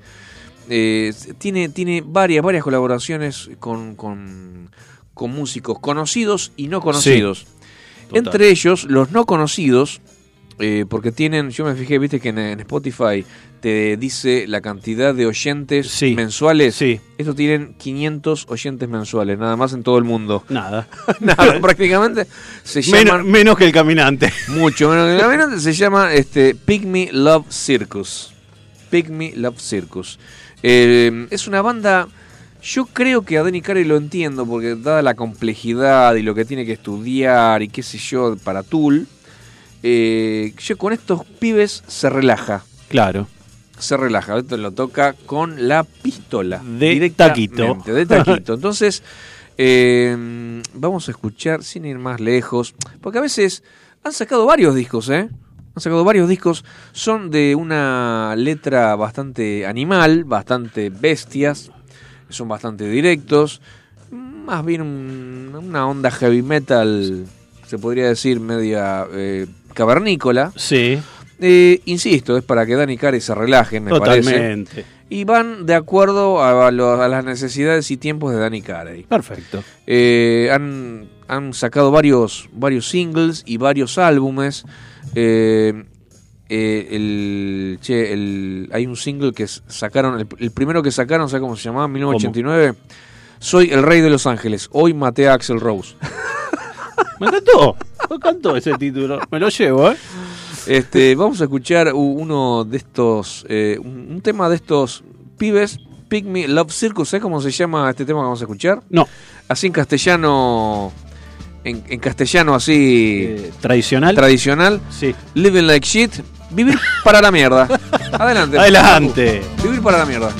eh, tiene, tiene varias, varias colaboraciones con, con, con músicos conocidos y no conocidos. Entre ellos, los no conocidos, eh, porque tienen, yo me fijé, viste que en, en Spotify te dice la cantidad de oyentes mensuales. Sí. Estos tienen 500 oyentes mensuales, nada más en todo el mundo. Nada. Nada, prácticamente. Se Menos, llaman, menos que el caminante. mucho menos que el caminante, se llama este, Pygmy Love Circus. Pygmy Love Circus. Eh, es una banda. Yo creo que a Danny Carey lo entiendo, porque dada la complejidad y lo que tiene que estudiar y qué sé yo para Tool, eh, yo con estos pibes se relaja. Claro. Se relaja, esto lo toca con la pistola. De taquito. De taquito. Entonces, eh, vamos a escuchar sin ir más lejos, porque a veces han sacado varios discos, ¿eh? Han sacado varios discos, son de una letra bastante animal, bastante bestias, son bastante directos, más bien un- una onda heavy metal, se podría decir media eh, cavernícola. Sí. Eh, insisto, es para que Dani Carey se relajen, me parece. Y van de acuerdo a, lo- a las necesidades y tiempos de Danny Carey. Perfecto. Eh, han, han sacado varios, varios singles y varios álbumes. Eh, eh, el, che, el- hay un single que sacaron, el, el primero que sacaron, ¿sabes cómo se llamaba? 1989. Soy el rey de Los Ángeles. Hoy maté a Axel Rose. Me encantó. Me encantó ese título. Me lo llevo, ¿eh? Este, vamos a escuchar uno de estos, eh, un, tema de estos pibes, Pygmy Love Circus, ¿sabes cómo se llama este tema que vamos a escuchar? No. Así en castellano, en, en castellano así Eh, ¿Tradicional? tradicional. Sí. Living like shit. Vivir para la mierda. Adelante. Adelante. Vivir para la mierda.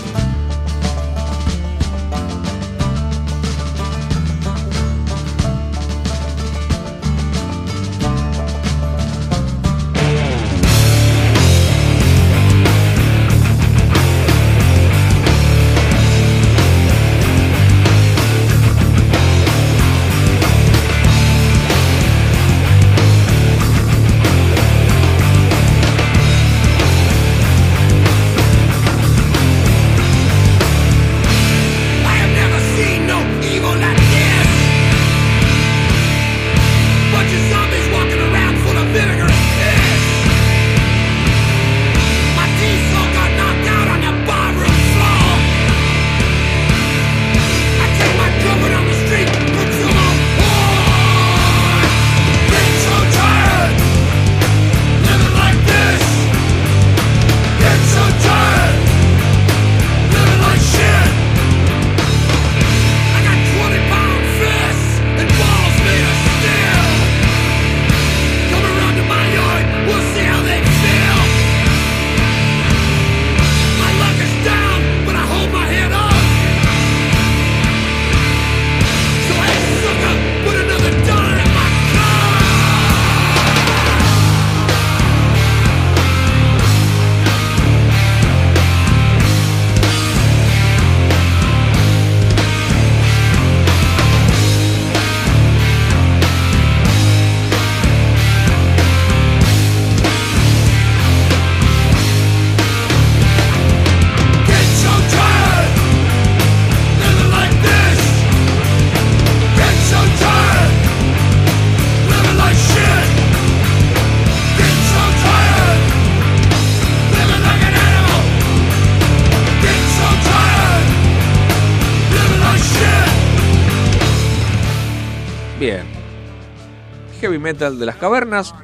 Metal de las cavernas.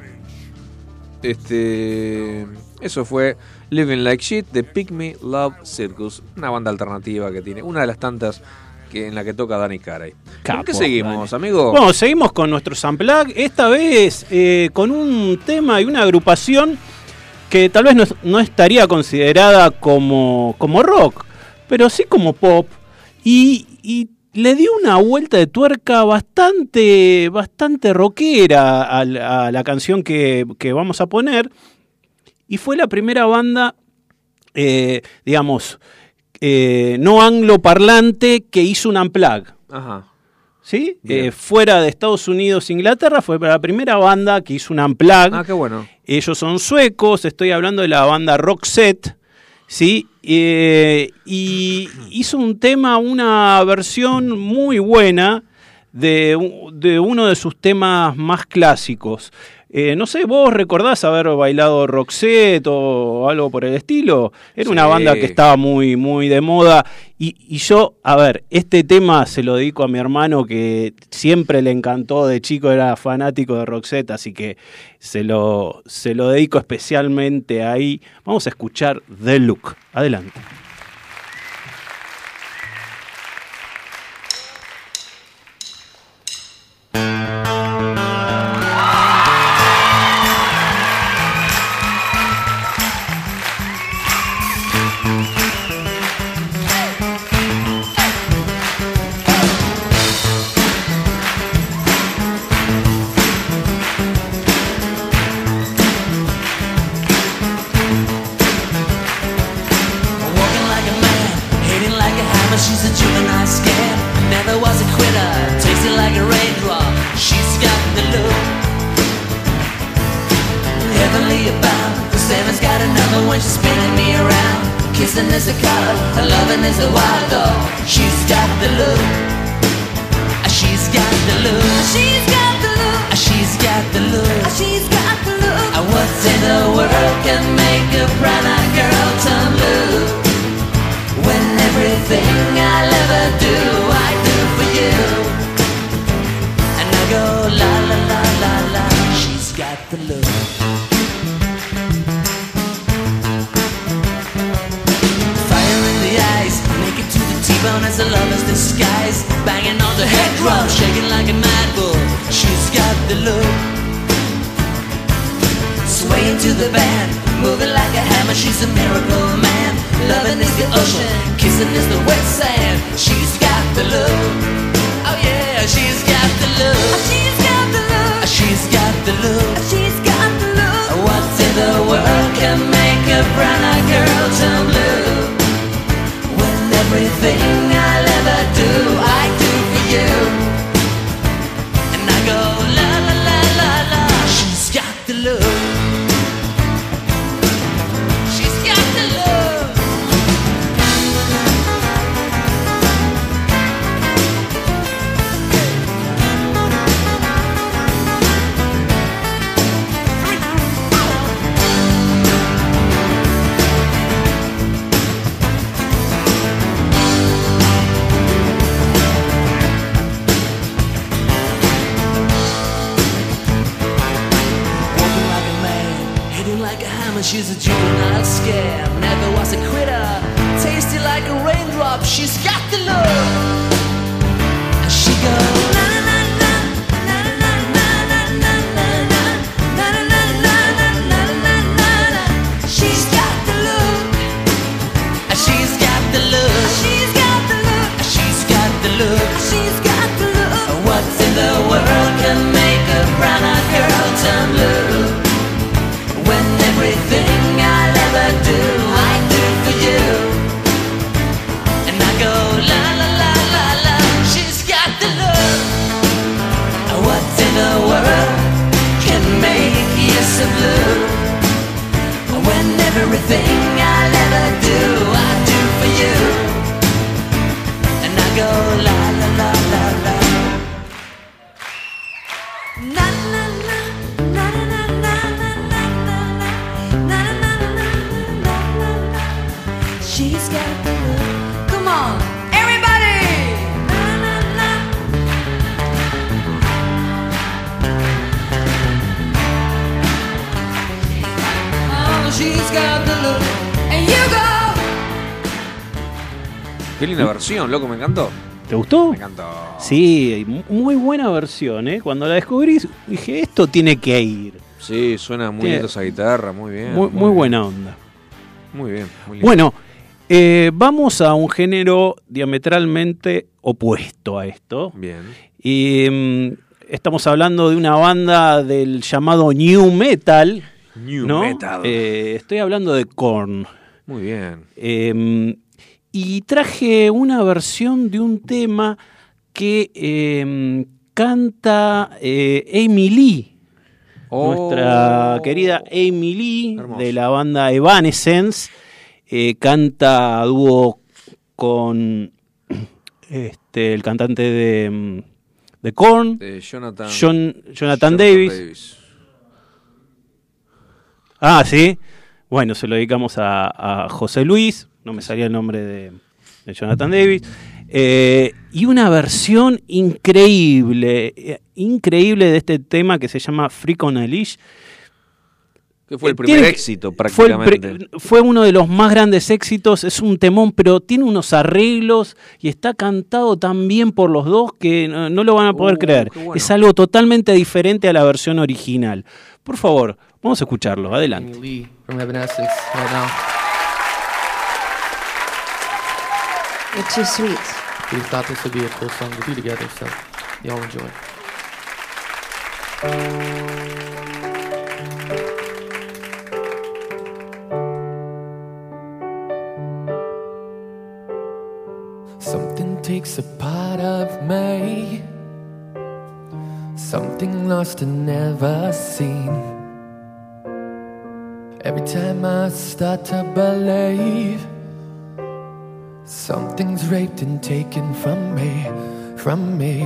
Este. Eso fue Living Like Shit de Pygmy Love Circus. Una banda alternativa que tiene. Una de las tantas que, en la que toca Danny Carey. ¿Con qué seguimos, Dani. amigo? Bueno, seguimos con nuestro Unplugged, esta vez eh, con un tema y una agrupación que tal vez no, no estaría considerada como, como rock, pero sí como pop. Y, y le dio una vuelta de tuerca bastante, bastante rockera a, la- a la canción que, que vamos a poner. Y fue la primera banda, eh, digamos, eh, no angloparlante que hizo un unplug. Ajá. ¿Sí? Eh, fuera de Estados Unidos, Inglaterra, fue la primera banda que hizo un unplug. Ah, qué bueno. Ellos son suecos, estoy hablando de la banda Roxette, ¿sí? Eh, y hizo un tema, una versión muy buena de, de uno de sus temas más clásicos. Eh, no sé, ¿vos recordás haber bailado Roxette o algo por el estilo? Era una banda que estaba muy, muy de moda. Y, y yo, a ver, este tema se lo dedico a mi hermano que siempre le encantó de chico, era fanático de Roxette, así que se lo, se lo dedico especialmente ahí. Vamos a escuchar The Look. Adelante. Another when she's spinning me around. Kissing is a color, her loving is a wild dog. She's got the look. She's got the look. She's got the look. She's got the look. She's got the look. What's in the world can make a brown-eyed the T-bone as a lover's disguise. Banging on the head drum, shaking like a mad bull. She's got the look. Swaying to the band, moving like a hammer. She's a miracle man. Loving is the ocean, kissing is the wet sand. She's got the look. Oh yeah, she's got the look. Oh, she's got the look. She's got the look. Oh, she's got the look. What in the world can make a brown-eyed girl turn blue? When everything versión, loco, me encantó. ¿Te gustó? Me encantó. Sí, mu- muy buena versión, ¿eh? Cuando la descubrí dije, esto tiene que ir. Sí, suena muy lindo esa guitarra, muy bien. Muy, muy bien. buena onda. Muy bien, muy lindo. Bueno, eh, vamos a un género diametralmente opuesto a esto. Bien. Y mm, estamos hablando de una banda del llamado New Metal. New ¿no? Metal. Eh, estoy hablando de Korn. Muy bien. Eh, y traje una versión de un tema que eh, canta eh, Amy Lee. Oh. Nuestra querida Amy Lee de la banda Evanescence eh, canta a dúo con este, el cantante de, mm, de Korn, De Jonathan, John- Jonathan Davis. Ah, sí. Bueno, se lo dedicamos a, a José Luis, no me salía el nombre de, de Jonathan Davis. Eh, y una versión increíble, eh, increíble de este tema que se llama Freak on a Leash. Que fue el Eh, primer tiene- éxito prácticamente. fue uno de los más grandes éxitos, es un temón, pero tiene unos arreglos y está cantado tan bien por los dos que no, no lo van a poder Uh, creer. bueno. Es algo totalmente diferente a la versión original. Por favor, vamos a escucharlo, adelante. It's too sweet. We thought this would be a cool song to do together, so y'all enjoy. Something takes a part of me. Something lost and never seen. Every time I start to believe something's raped and taken from me, from me.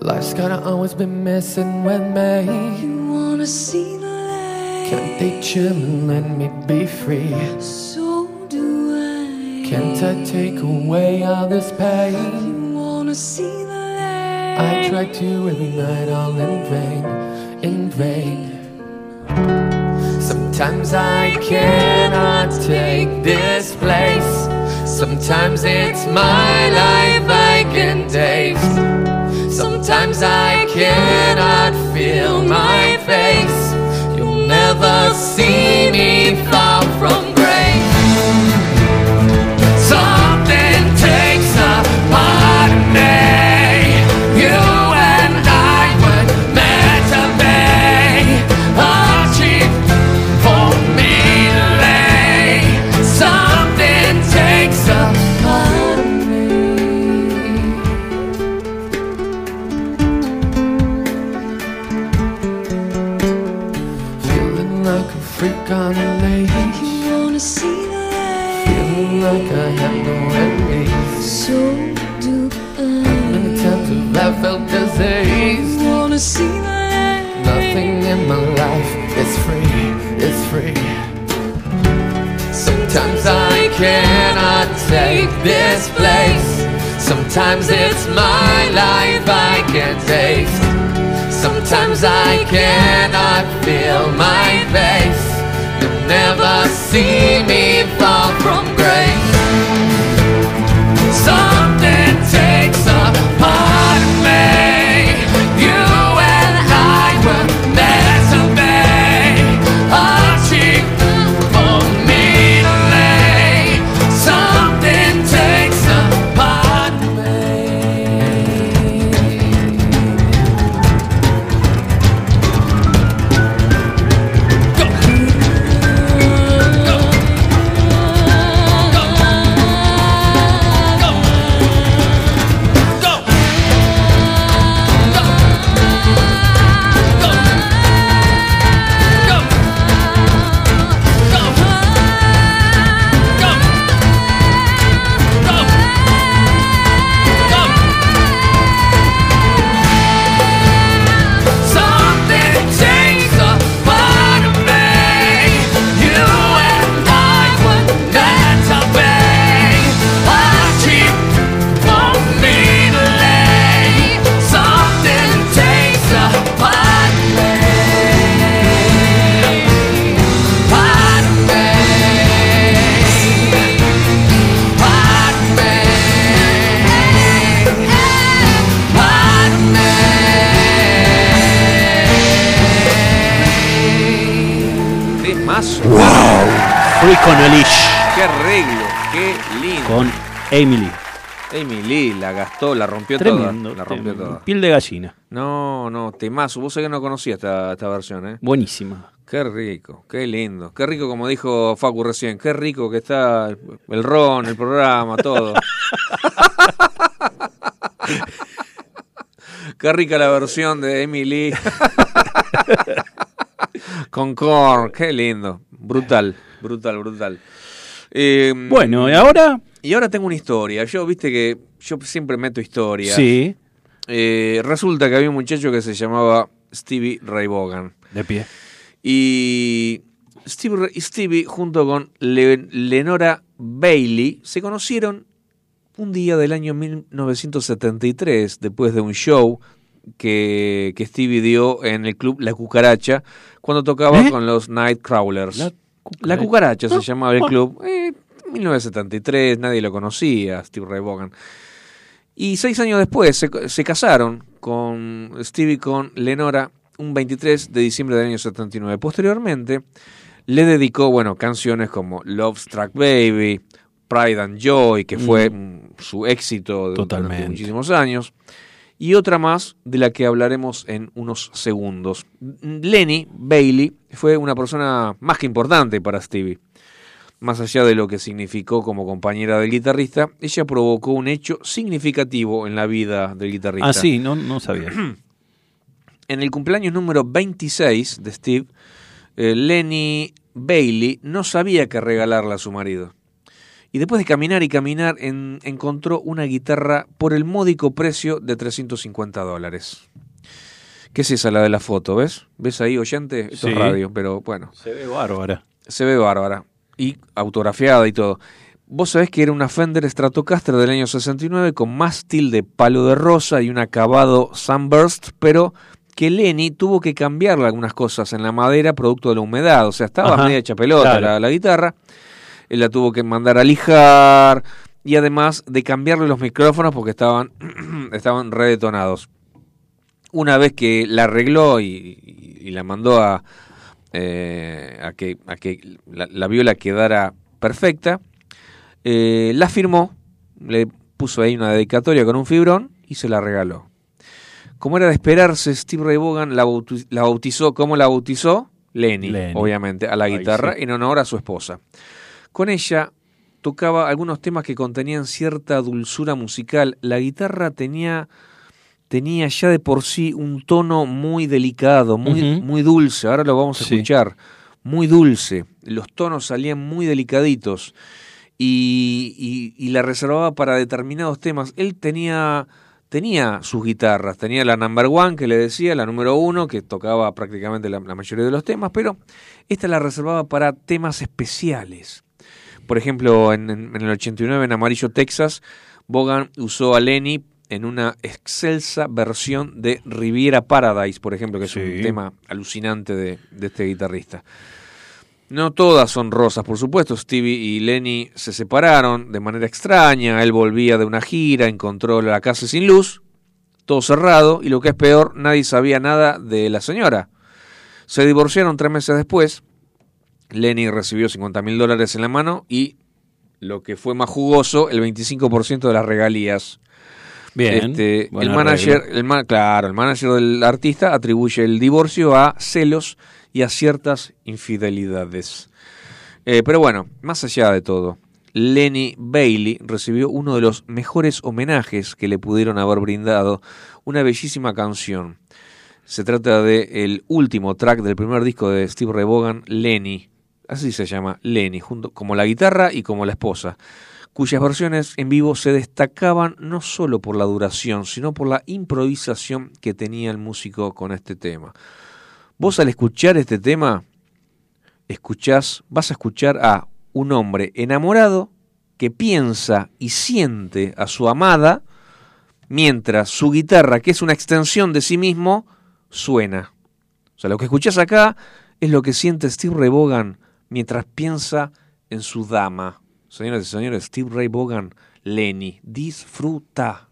Life's gotta always be missing with me. You wanna see the light? Can't they chill and let me be free? So do I. Can't I take away all this pain? You wanna see the light? I try to every night, all in vain, in vain. Sometimes I cannot take this place. Sometimes it's my life I can taste. Sometimes I cannot feel my face. You'll never see me fall in my life is free, is free. Sometimes I cannot take this place. Sometimes it's my life I can't taste. Sometimes I cannot feel my face. You'll never see me fall from grace. Con Emily. Amy Lee la gastó, la rompió Tremendo, toda. La rompió tremendo. toda. Piel de gallina. No, no, temazo. Vos sabés que no conocía esta, esta versión, ¿eh? Buenísima. Qué rico, qué lindo. Qué rico, como dijo Facu recién. Qué rico que está el ron, el programa, todo. qué rica la versión de Emily. Con Korn, qué lindo. Brutal, brutal, brutal. Eh, Bueno, ¿y ahora? Y ahora tengo una historia. Yo, viste que yo siempre meto historias. Sí. Eh, resulta que había un muchacho que se llamaba Stevie Ray Vaughan. De pie. Y Stevie, junto con Le- Lenora Bailey se conocieron un día del año 1973, después de un show que, que Stevie dio en el club La Cucaracha, cuando tocaba ¿Eh? con los Nightcrawlers. La Cucaracha, se llamaba el club. Eh, 1973, nadie lo conocía, Stevie Ray Vaughan. Y seis años después se, se casaron con Stevie con Lenora un 23 de diciembre del año 79. Posteriormente le dedicó, bueno, canciones como Love Struck Baby, Pride and Joy, que fue Mm. su éxito de- muchísimos años, y otra más de la que hablaremos en unos segundos. Lenny Bailey fue una persona más que importante para Stevie. Más allá de lo que significó como compañera del guitarrista, ella provocó un hecho significativo en la vida del guitarrista. Ah, sí, no, no sabía. En el cumpleaños número 26 de Steve, eh, Lenny Bailey no sabía qué regalarle a su marido. Y después de caminar y caminar, en- encontró una guitarra por el módico precio de 350 dólares. ¿Qué es esa la de la foto? ¿Ves? ¿Ves ahí, oyente? Esto es radio, pero bueno. Se ve bárbara. Se ve bárbara. Y autografiada y todo. Vos sabés que era una Fender Stratocaster del año 69 con mástil de palo de rosa y un acabado Sunburst, pero que Lenny tuvo que cambiarle algunas cosas en la madera producto de la humedad. O sea, estaba Ajá, media hecha pelota claro. la, la guitarra. Él la tuvo que mandar a lijar y además de cambiarle los micrófonos porque estaban, estaban redetonados. Una vez que la arregló y, y- y la mandó a, eh, a que, a que la, la viola quedara perfecta, eh, la firmó, le puso ahí una dedicatoria con un fibrón y se la regaló. Como era de esperarse, Steve Ray Vaughan la, bauti- la bautizó, ¿cómo la bautizó? Lenny, Lenny. obviamente, a la guitarra, sí. en honor a su esposa. Con ella tocaba algunos temas que contenían cierta dulzura musical. La guitarra tenía, tenía ya de por sí un tono muy delicado, muy, muy dulce. Ahora lo vamos a Sí. escuchar. Muy dulce. Los tonos salían muy delicaditos. Y, y- y la reservaba para determinados temas. Él tenía, tenía sus guitarras. Tenía la number one, que le decía, la número uno, que tocaba prácticamente la, la mayoría de los temas. Pero esta la reservaba para temas especiales. Por ejemplo, en, en- en el 89, en Amarillo, Texas, Bogan usó a Lenny en una excelsa versión de Riviera Paradise, por ejemplo, que es un tema alucinante de, de este guitarrista. No todas son rosas, por supuesto. Stevie y Lenny se separaron de manera extraña. Él volvía de una gira, encontró la casa sin luz, todo cerrado, y lo que es peor, nadie sabía nada de la señora. Se divorciaron tres meses después. Lenny recibió 50 mil dólares en la mano y lo que fue más jugoso, el 25% de las regalías. Bien, Este, el manager, el claro, el manager del artista atribuye el divorcio a celos y a ciertas infidelidades. Eh, pero bueno, más allá de todo, Lenny Bailey recibió uno de los mejores homenajes que le pudieron haber brindado, una bellísima canción. Se trata de el último track del primer disco de Steve Vaughan, Lenny. Así se llama, Lenny, junto como la guitarra y como la esposa, cuyas versiones en vivo se destacaban no solo por la duración, sino por la improvisación que tenía el músico con este tema. Vos al escuchar este tema, escuchás, vas a escuchar a un hombre enamorado que piensa y siente a su amada mientras su guitarra, que es una extensión de sí mismo, suena. O sea, lo que escuchás acá es lo que siente Steve Vaughan mientras piensa en su dama. Señoras y señores, Steve Ray Vaughan, Lenny, disfruta.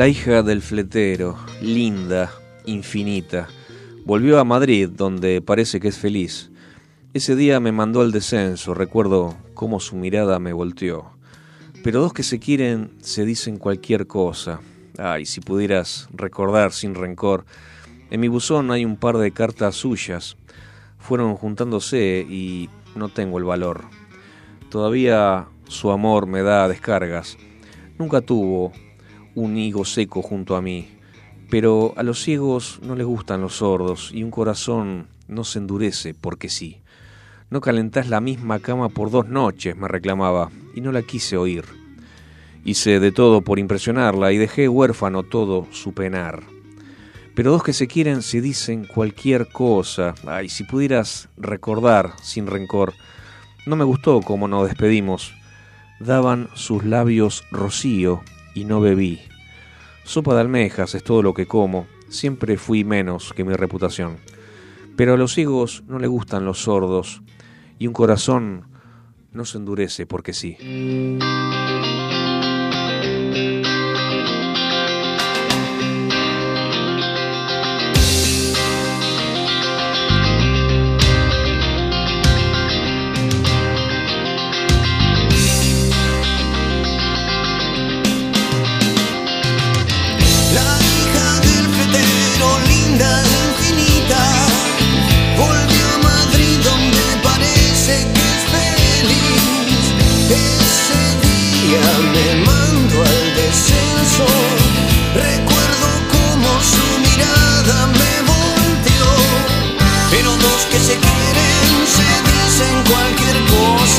La hija del fletero, linda, infinita, volvió a Madrid, donde parece que es feliz. Ese día me mandó al descenso, recuerdo cómo su mirada me volteó. Pero dos que se quieren se dicen cualquier cosa. Ay, si pudieras recordar sin rencor. En mi buzón hay un par de cartas suyas. Fueron juntándose y no tengo el valor. Todavía su amor me da descargas. Nunca tuvo un higo seco junto a mí. Pero a los ciegos no les gustan los sordos y un corazón no se endurece porque sí. No calentás la misma cama por dos noches, me reclamaba, y no la quise oír. Hice de todo por impresionarla y dejé huérfano todo su penar. Pero dos que se quieren se dicen cualquier cosa. Ay, si pudieras recordar sin rencor. No me gustó cómo nos despedimos. Daban sus labios rocío y no bebí. Sopa de almejas es todo lo que como. Siempre fui menos que mi reputación. Pero a los ciegos no le gustan los sordos y un corazón no se endurece porque sí.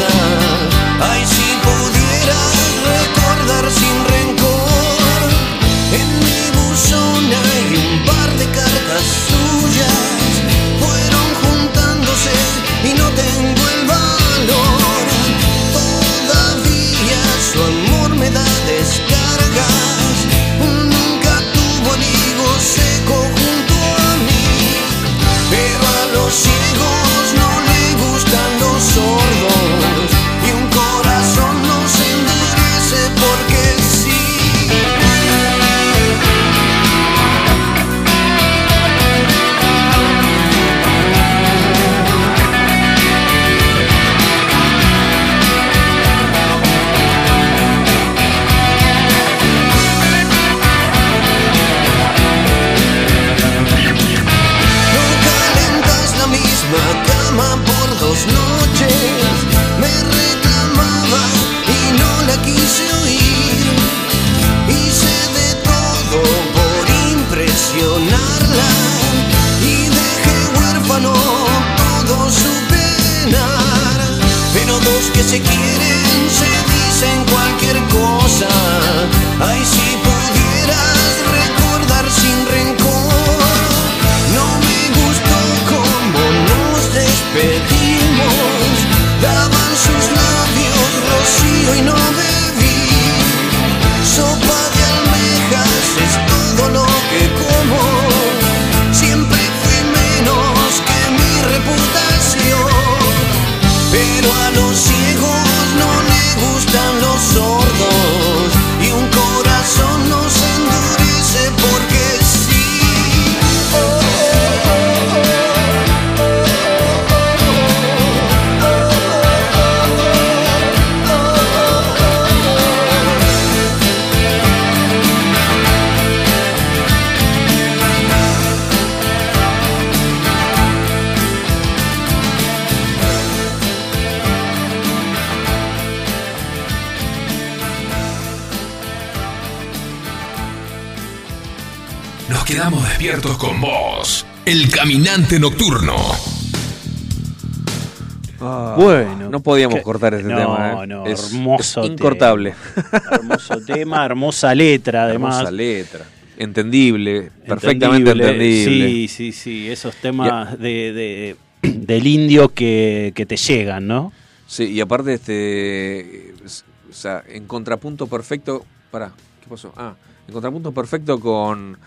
Cosa. Con vos, el caminante nocturno. Bueno, no podíamos que- cortar este no, tema. ¿eh? no, Es- hermoso es incortable. tema. hermoso tema, hermosa letra, además. Hermosa letra. Entendible, perfectamente entendible. Sí, sí, sí, esos temas de, de- del indio que, que te llegan, ¿no? Sí, y aparte, este. es- O sea, en contrapunto perfecto. Pará, ¿qué pasó? Ah, en contrapunto perfecto con.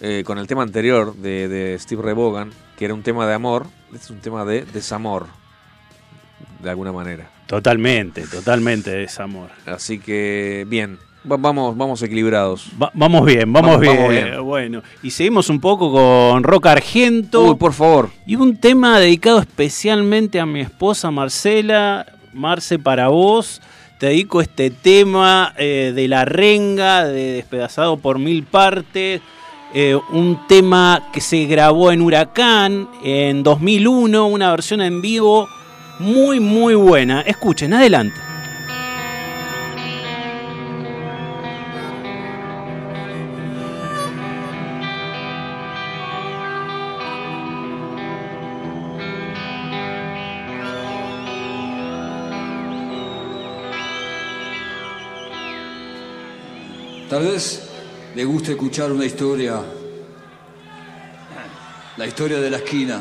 Eh, con el tema anterior de, de Steve Vaughan, que era un tema de amor, este es un tema de desamor, de alguna manera. Totalmente, totalmente desamor. Así que, bien. Va- vamos, vamos equilibrados. Va- vamos bien, vamos, Vamos- bien. vamos bien. Bueno, y seguimos un poco con rock argento. Uy, por favor. Y un tema dedicado especialmente a mi esposa Marcela. Marce, para vos. Te dedico este tema eh, de la renga, de despedazado por mil partes. Eh, un tema que se grabó en Huracán en 2001, una versión en vivo muy, muy buena. Escuchen, adelante. Tal vez le guste escuchar una historia, la historia de la esquina.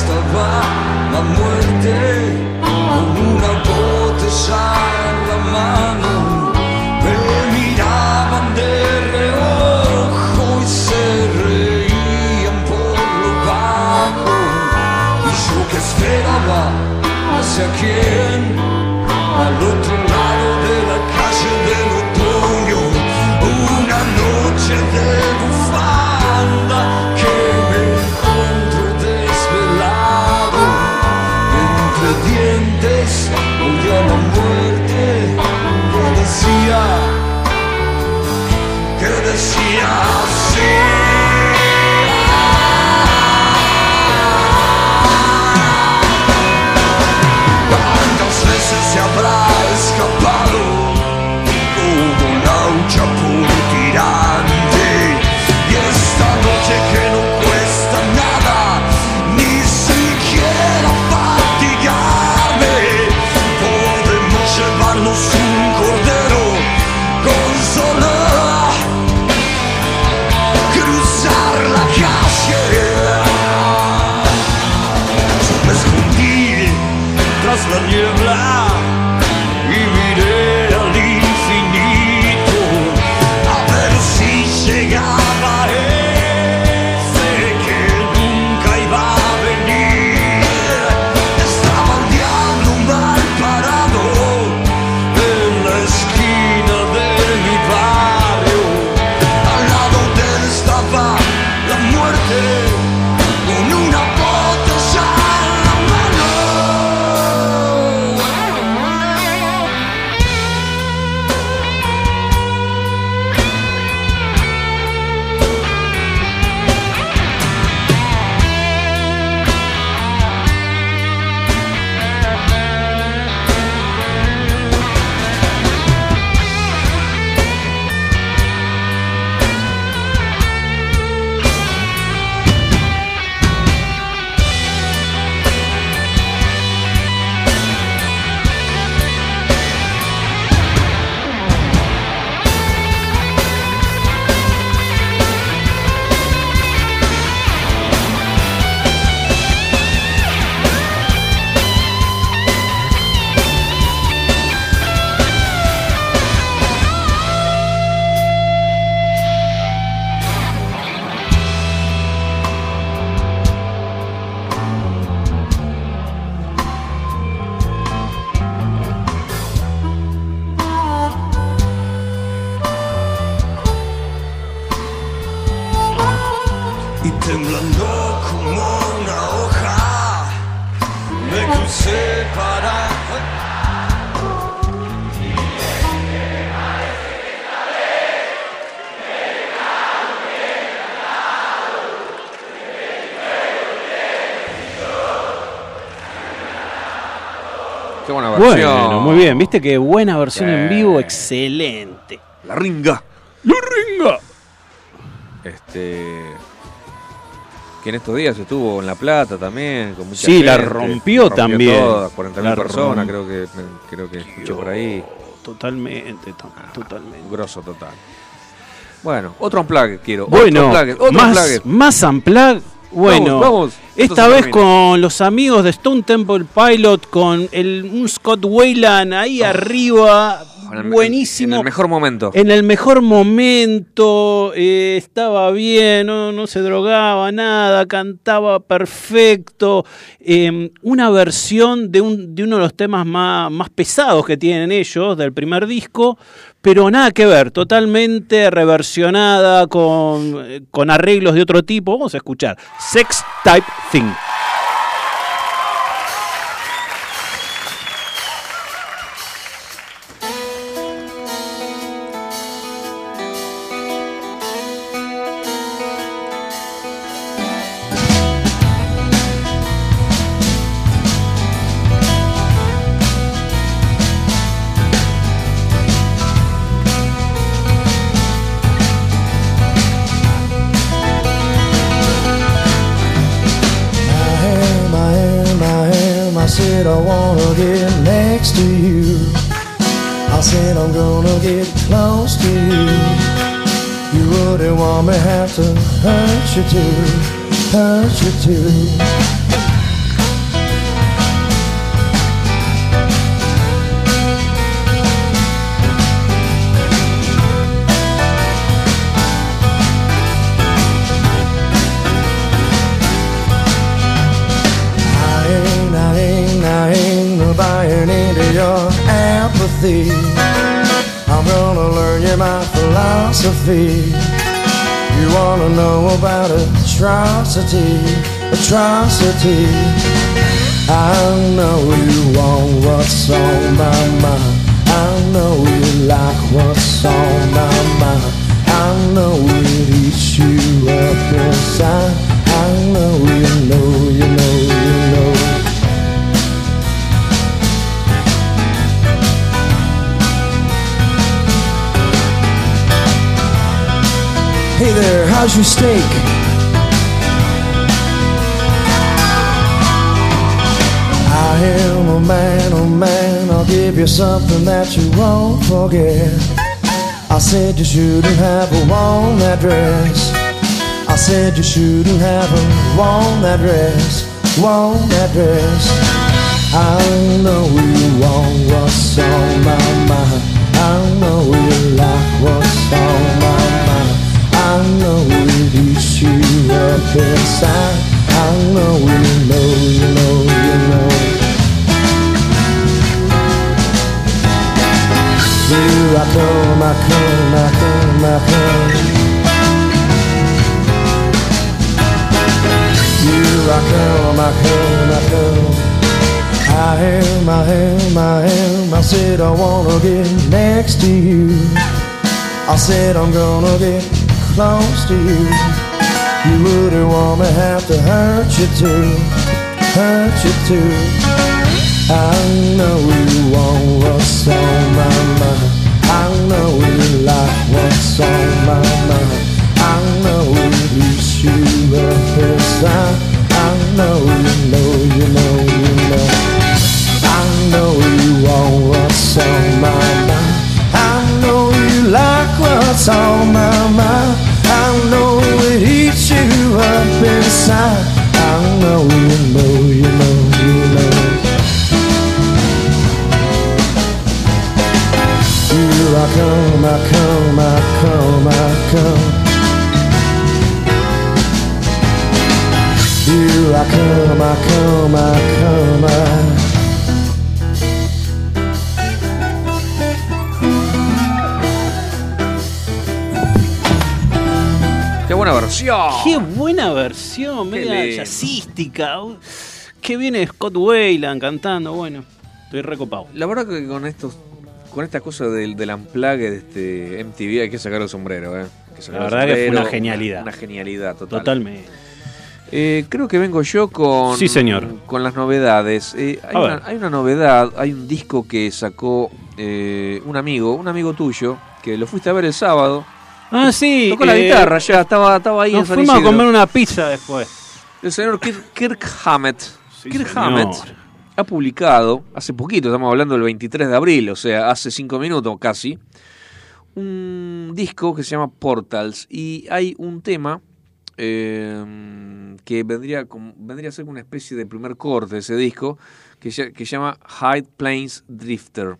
Estaba la muerte con una botella en la mano. Me miraban de reojo y se reían por lo bajo. Y yo que esperaba hacia quién, Viste qué buena versión Sí. en vivo, excelente. La ringa. La ringa. Este. Que en estos días estuvo en La Plata también, con mucha Sí, la gente. rompió también. todas, 40.000 La personas, creo que creo que escuché por ahí. Totalmente, to- totalmente. Grosso total. Bueno, otro unplugged quiero. Bueno, otro unplugged, otro más, unplugged. más unplugged. Bueno, Vamos, vamos. Esto esta vez con los amigos de Stone Temple Pilot, con el, un Scott Wayland ahí arriba, En el- buenísimo. En el mejor momento. En el mejor momento, eh, estaba bien, no, no se drogaba nada, cantaba perfecto. Eh, una versión de, un, de uno de los temas más, más pesados que tienen ellos, del primer disco, pero nada que ver, totalmente reversionada, con, eh, con arreglos de otro tipo. Vamos a escuchar Sex Type Thing. Said you shouldn't have worn that dress. I said you shouldn't have worn that dress, worn that dress. I know you want what's on my mind. I know you like what's on my mind. I know it eats you up inside. I know you know, you know, you know. Here I come, I come, I come, I come. Here I come, I come, I come. I am, I am, I am. I said I wanna get next to you. I said I'm gonna get close to you. You wouldn't want me have to hurt you too, hurt you too. I know you want what's on my mind. I know you like what's on my mind. I know it eats you up inside. I know you know, you know, you know. I know you want what's on my mind. I know you like what's on my mind. I know it eats you up inside. I know you know, you know, Here I come, I come, I come, I come. Here I come, I come, I come, I Qué buena versión. Qué buena versión, media jazzística. Qué viene Scott Wayland cantando, bueno, estoy recopado. La verdad que con estos con esta cosa del, del unplugged de este MTV hay que sacar el sombrero, ¿eh? Sacar La verdad que fue una genialidad. Una, genialidad total. Totalmente. Eh, creo que vengo yo con, Sí, señor. con las novedades. Eh, hay, una, ver. hay una novedad, hay un disco que sacó eh, un amigo, un amigo tuyo, que lo fuiste a ver el sábado. Ah, sí. Tocó la eh, guitarra ya, estaba, estaba ahí en Nos San fuimos a comer una pizza después. El señor Kirk, Kirk Hammett. Kirk señor. Hammett ha publicado, hace poquito, estamos hablando del 23 de abril, o sea, hace cinco minutos casi, un disco que se llama Portals. Y hay un tema eh, que vendría, vendría a ser una especie de primer corte de ese disco, que se, llama High Plains Drifter.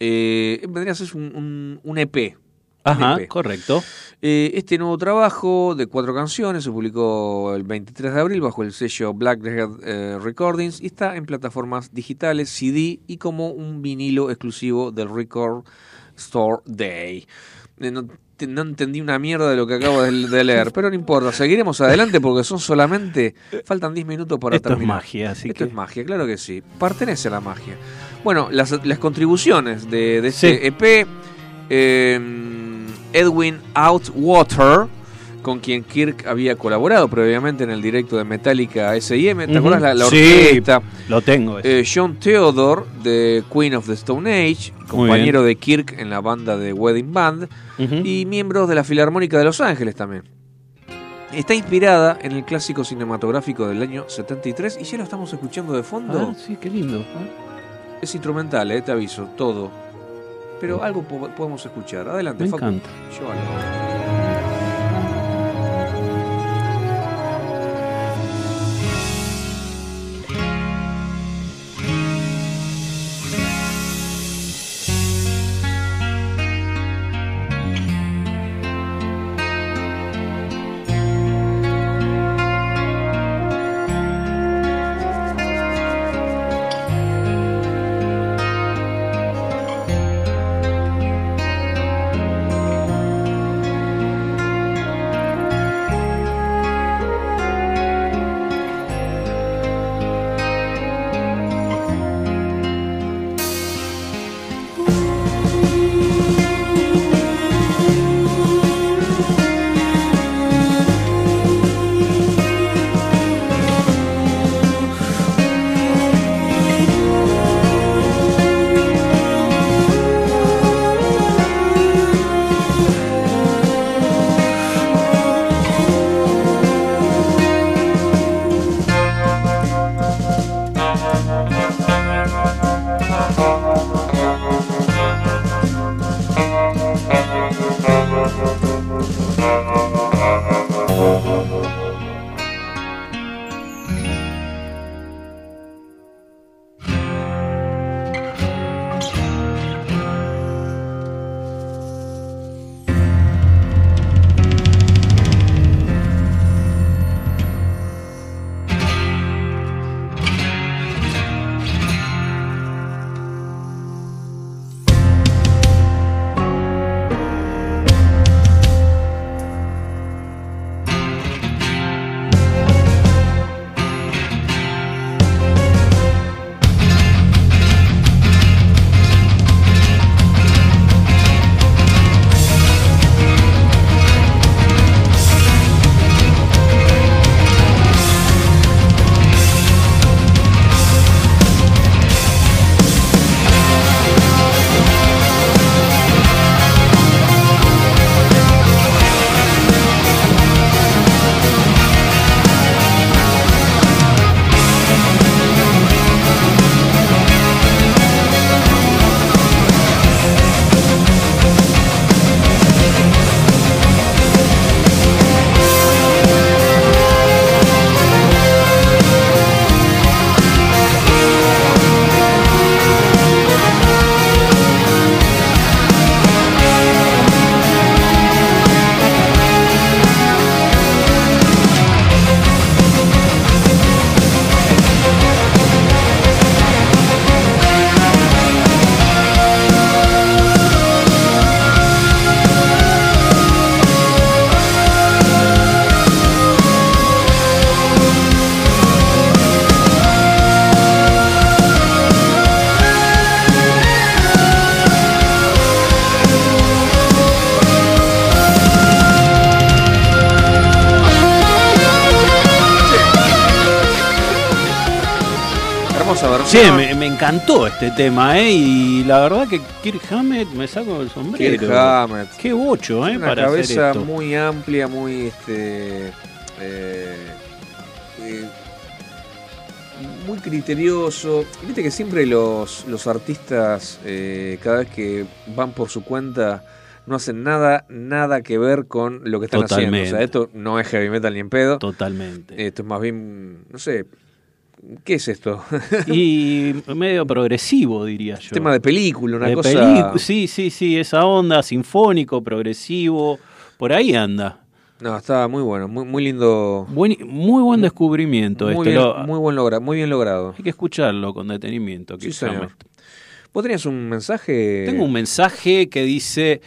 Eh, vendría a ser un- un EP. Ajá, EP. correcto. Eh, este nuevo trabajo de cuatro canciones se publicó el 23 de abril bajo el sello Blackhead eh, Recordings y está en plataformas digitales, CD y como un vinilo exclusivo del Record Store Day. Eh, no, te- no entendí una mierda de lo que acabo de, de leer, pero no importa, seguiremos adelante porque son solamente, faltan 10 minutos para Esto es terminar. magia, así Esto que- es magia, claro que sí, pertenece a la magia. Bueno, las, las contribuciones de, de este Sí. EP, eh, Edwin Outwater, con quien Kirk había colaborado previamente en el directo de Metallica S&M, ¿te Ujú. acuerdas la, la Sí, orquesta? lo tengo. Eh, John Theodore de Queen of the Stone Age, compañero de Kirk en la banda de Wedding Band y miembros de la Filarmónica de Los Ángeles también. Está inspirada en el clásico cinematográfico del año 73 y ya lo estamos escuchando de fondo. Ah, sí, qué lindo. Es instrumental, eh, te aviso, todo. Pero algo po- podemos escuchar. Adelante, Me Facu. encanta. Llévalo. Encantó este tema, ¿eh? Y la verdad que Kirk Hammett me saco el sombrero. Kirk Hammett. Qué bocho, ¿eh? Una para hacer cabeza esto. muy amplia, muy este eh, eh, muy criterioso. Viste que siempre los, los artistas, eh, cada vez que van por su cuenta, no hacen nada, nada que ver con lo que están haciendo. O sea, Totalmente. esto no es heavy metal ni en pedo. Totalmente. Esto es más bien, no sé, ¿qué es esto? Y medio progresivo, diría yo. Tema de película, una De cosa. Sí, sí, sí, esa onda, sinfónico, progresivo, por ahí anda. No, está muy bueno, muy, muy lindo. Buen- muy buen descubrimiento Muy este. bien, lo- muy buen logra, muy bien logrado. hay que escucharlo con detenimiento. Sí, señor. ¿Vos tenías un mensaje? Tengo un mensaje que dice,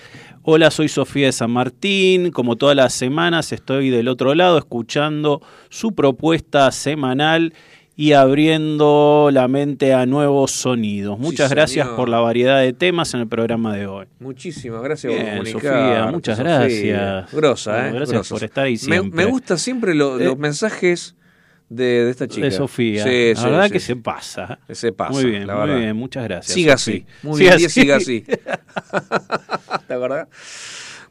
hola, soy Sofía de San Martín, como todas las semanas estoy del otro lado escuchando su propuesta semanal y abriendo la mente a nuevos sonidos. Muchas gracias por la variedad de temas en el programa de hoy. Muchísimas gracias Bien, por comunicar. Sofía, muchas gracias. Grosa, Bueno, ¿eh? gracias por estar ahí Me- siempre. Me, gusta siempre lo- Eh, los mensajes de, de esta chica. De Sofía. Sí, la sí, verdad sí, que se pasa. Se pasa. Muy bien, la muy verdad. bien, muchas gracias. Siga así. Muy Siga bien, así. siga así. ¿La verdad?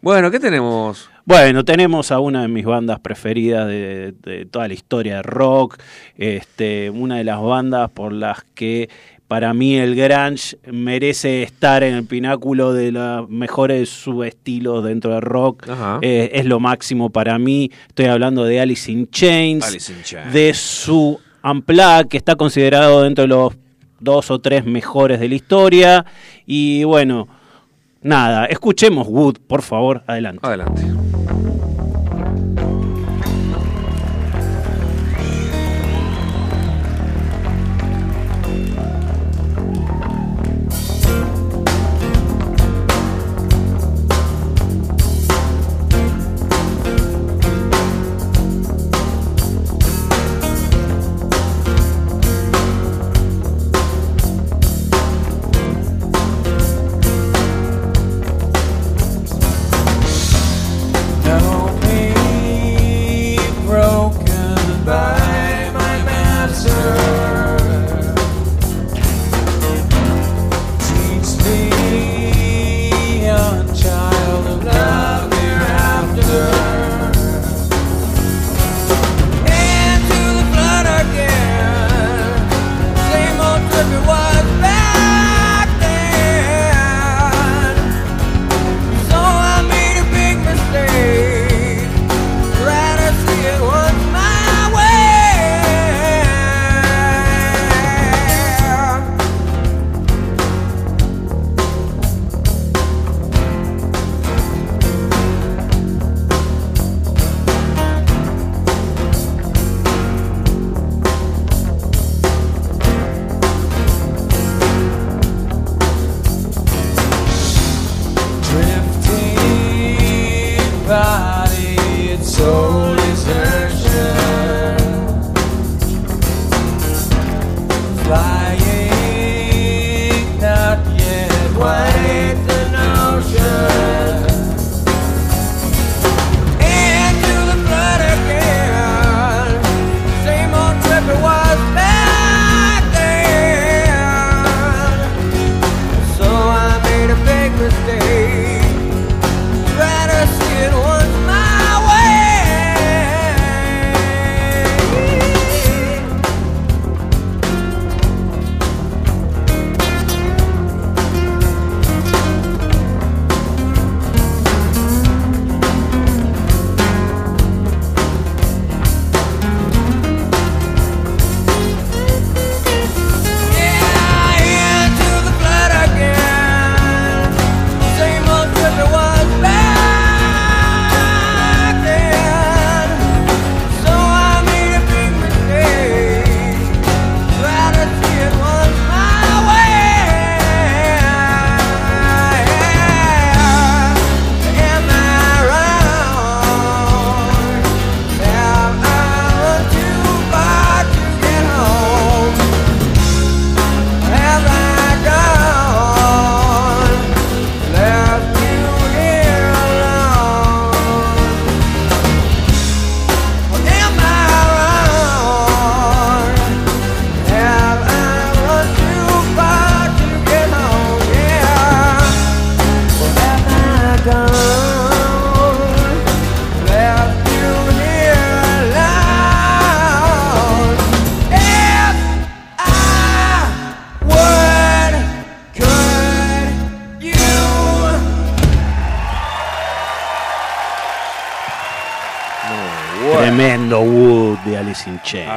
Bueno, ¿qué tenemos? Bueno, tenemos a una de mis bandas preferidas de, de toda la historia de rock, este, una de las bandas por las que para mí el grunge merece estar en el pináculo de los mejores subestilos dentro del rock. Eh, es lo máximo para mí. Estoy hablando de Alice in Chains, Alice in Chains. de su Unplugged, que está considerado dentro de los dos o tres mejores de la historia. Y bueno, nada, escuchemos Wood, por favor, adelante. Adelante.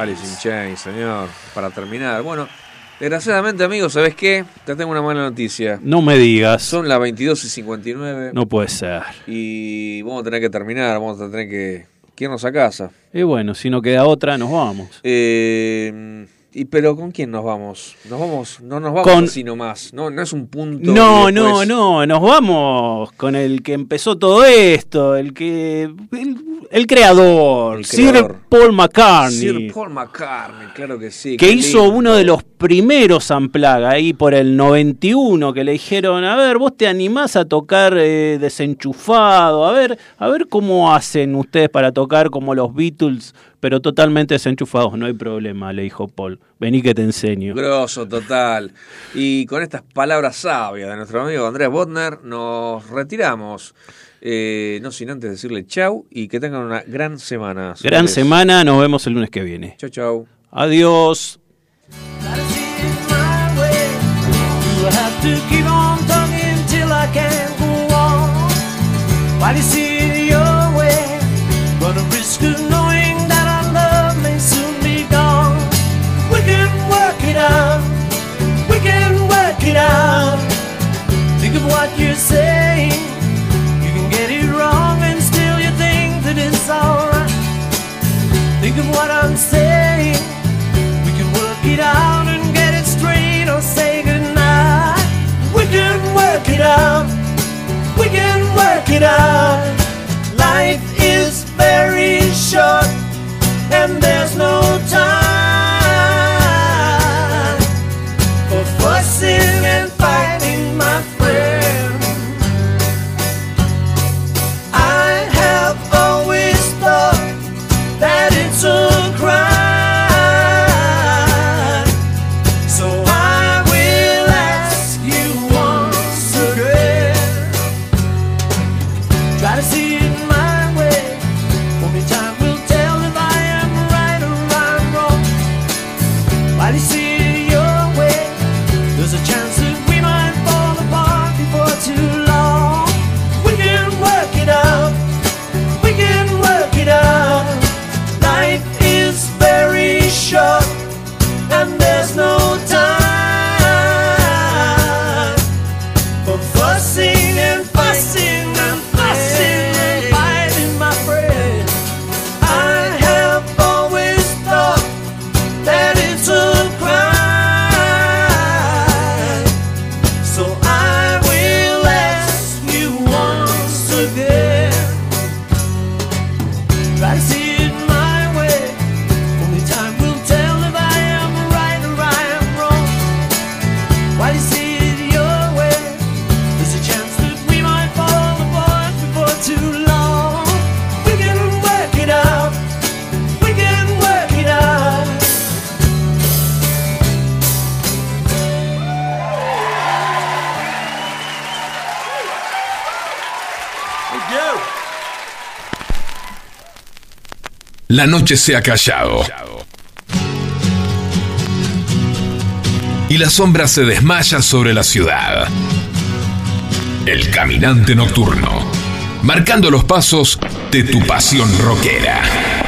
Alice in Chains. Señor. Para terminar. Bueno, desgraciadamente, amigos, ¿sabes qué? Te tengo una mala noticia. No me digas. Son las 22 y 59. No puede ser. Y vamos a tener que terminar, vamos a tener que, que irnos a casa. Y bueno, si no queda otra, nos vamos. Eh, y pero ¿con quién nos vamos? Nos vamos, no nos vamos Con- así nomás. No, no es un punto. No, no, no, nos vamos con el que empezó todo esto, el que el, el creador, El Sir. Paul McCartney, Sir Paul McCartney, claro que sí. que hizo lindo. uno de los primeros Unplugged ahí por el 91 que le dijeron, "A ver, vos te animás a tocar eh, desenchufado, a ver, a ver cómo hacen ustedes para tocar como los Beatles, pero totalmente desenchufados, no hay problema", le dijo Paul. Vení que te enseño. Grosso, total. Y con estas palabras sabias de nuestro amigo Andrés Botner, nos retiramos. Eh, no sin antes decirle chau y que tengan una gran semana. Gran semana, nos vemos el lunes que viene. Chau, chau. Adiós. You saying. You can get it wrong and still you think that it's alright. Think of what I'm saying. We can work it out and get it straight or say goodnight. We can work it out. We can work it out. Life is very short and there's no time La noche se ha callado. Y la sombra se desmaya sobre la ciudad. El caminante nocturno. Marcando los pasos de tu pasión rockera.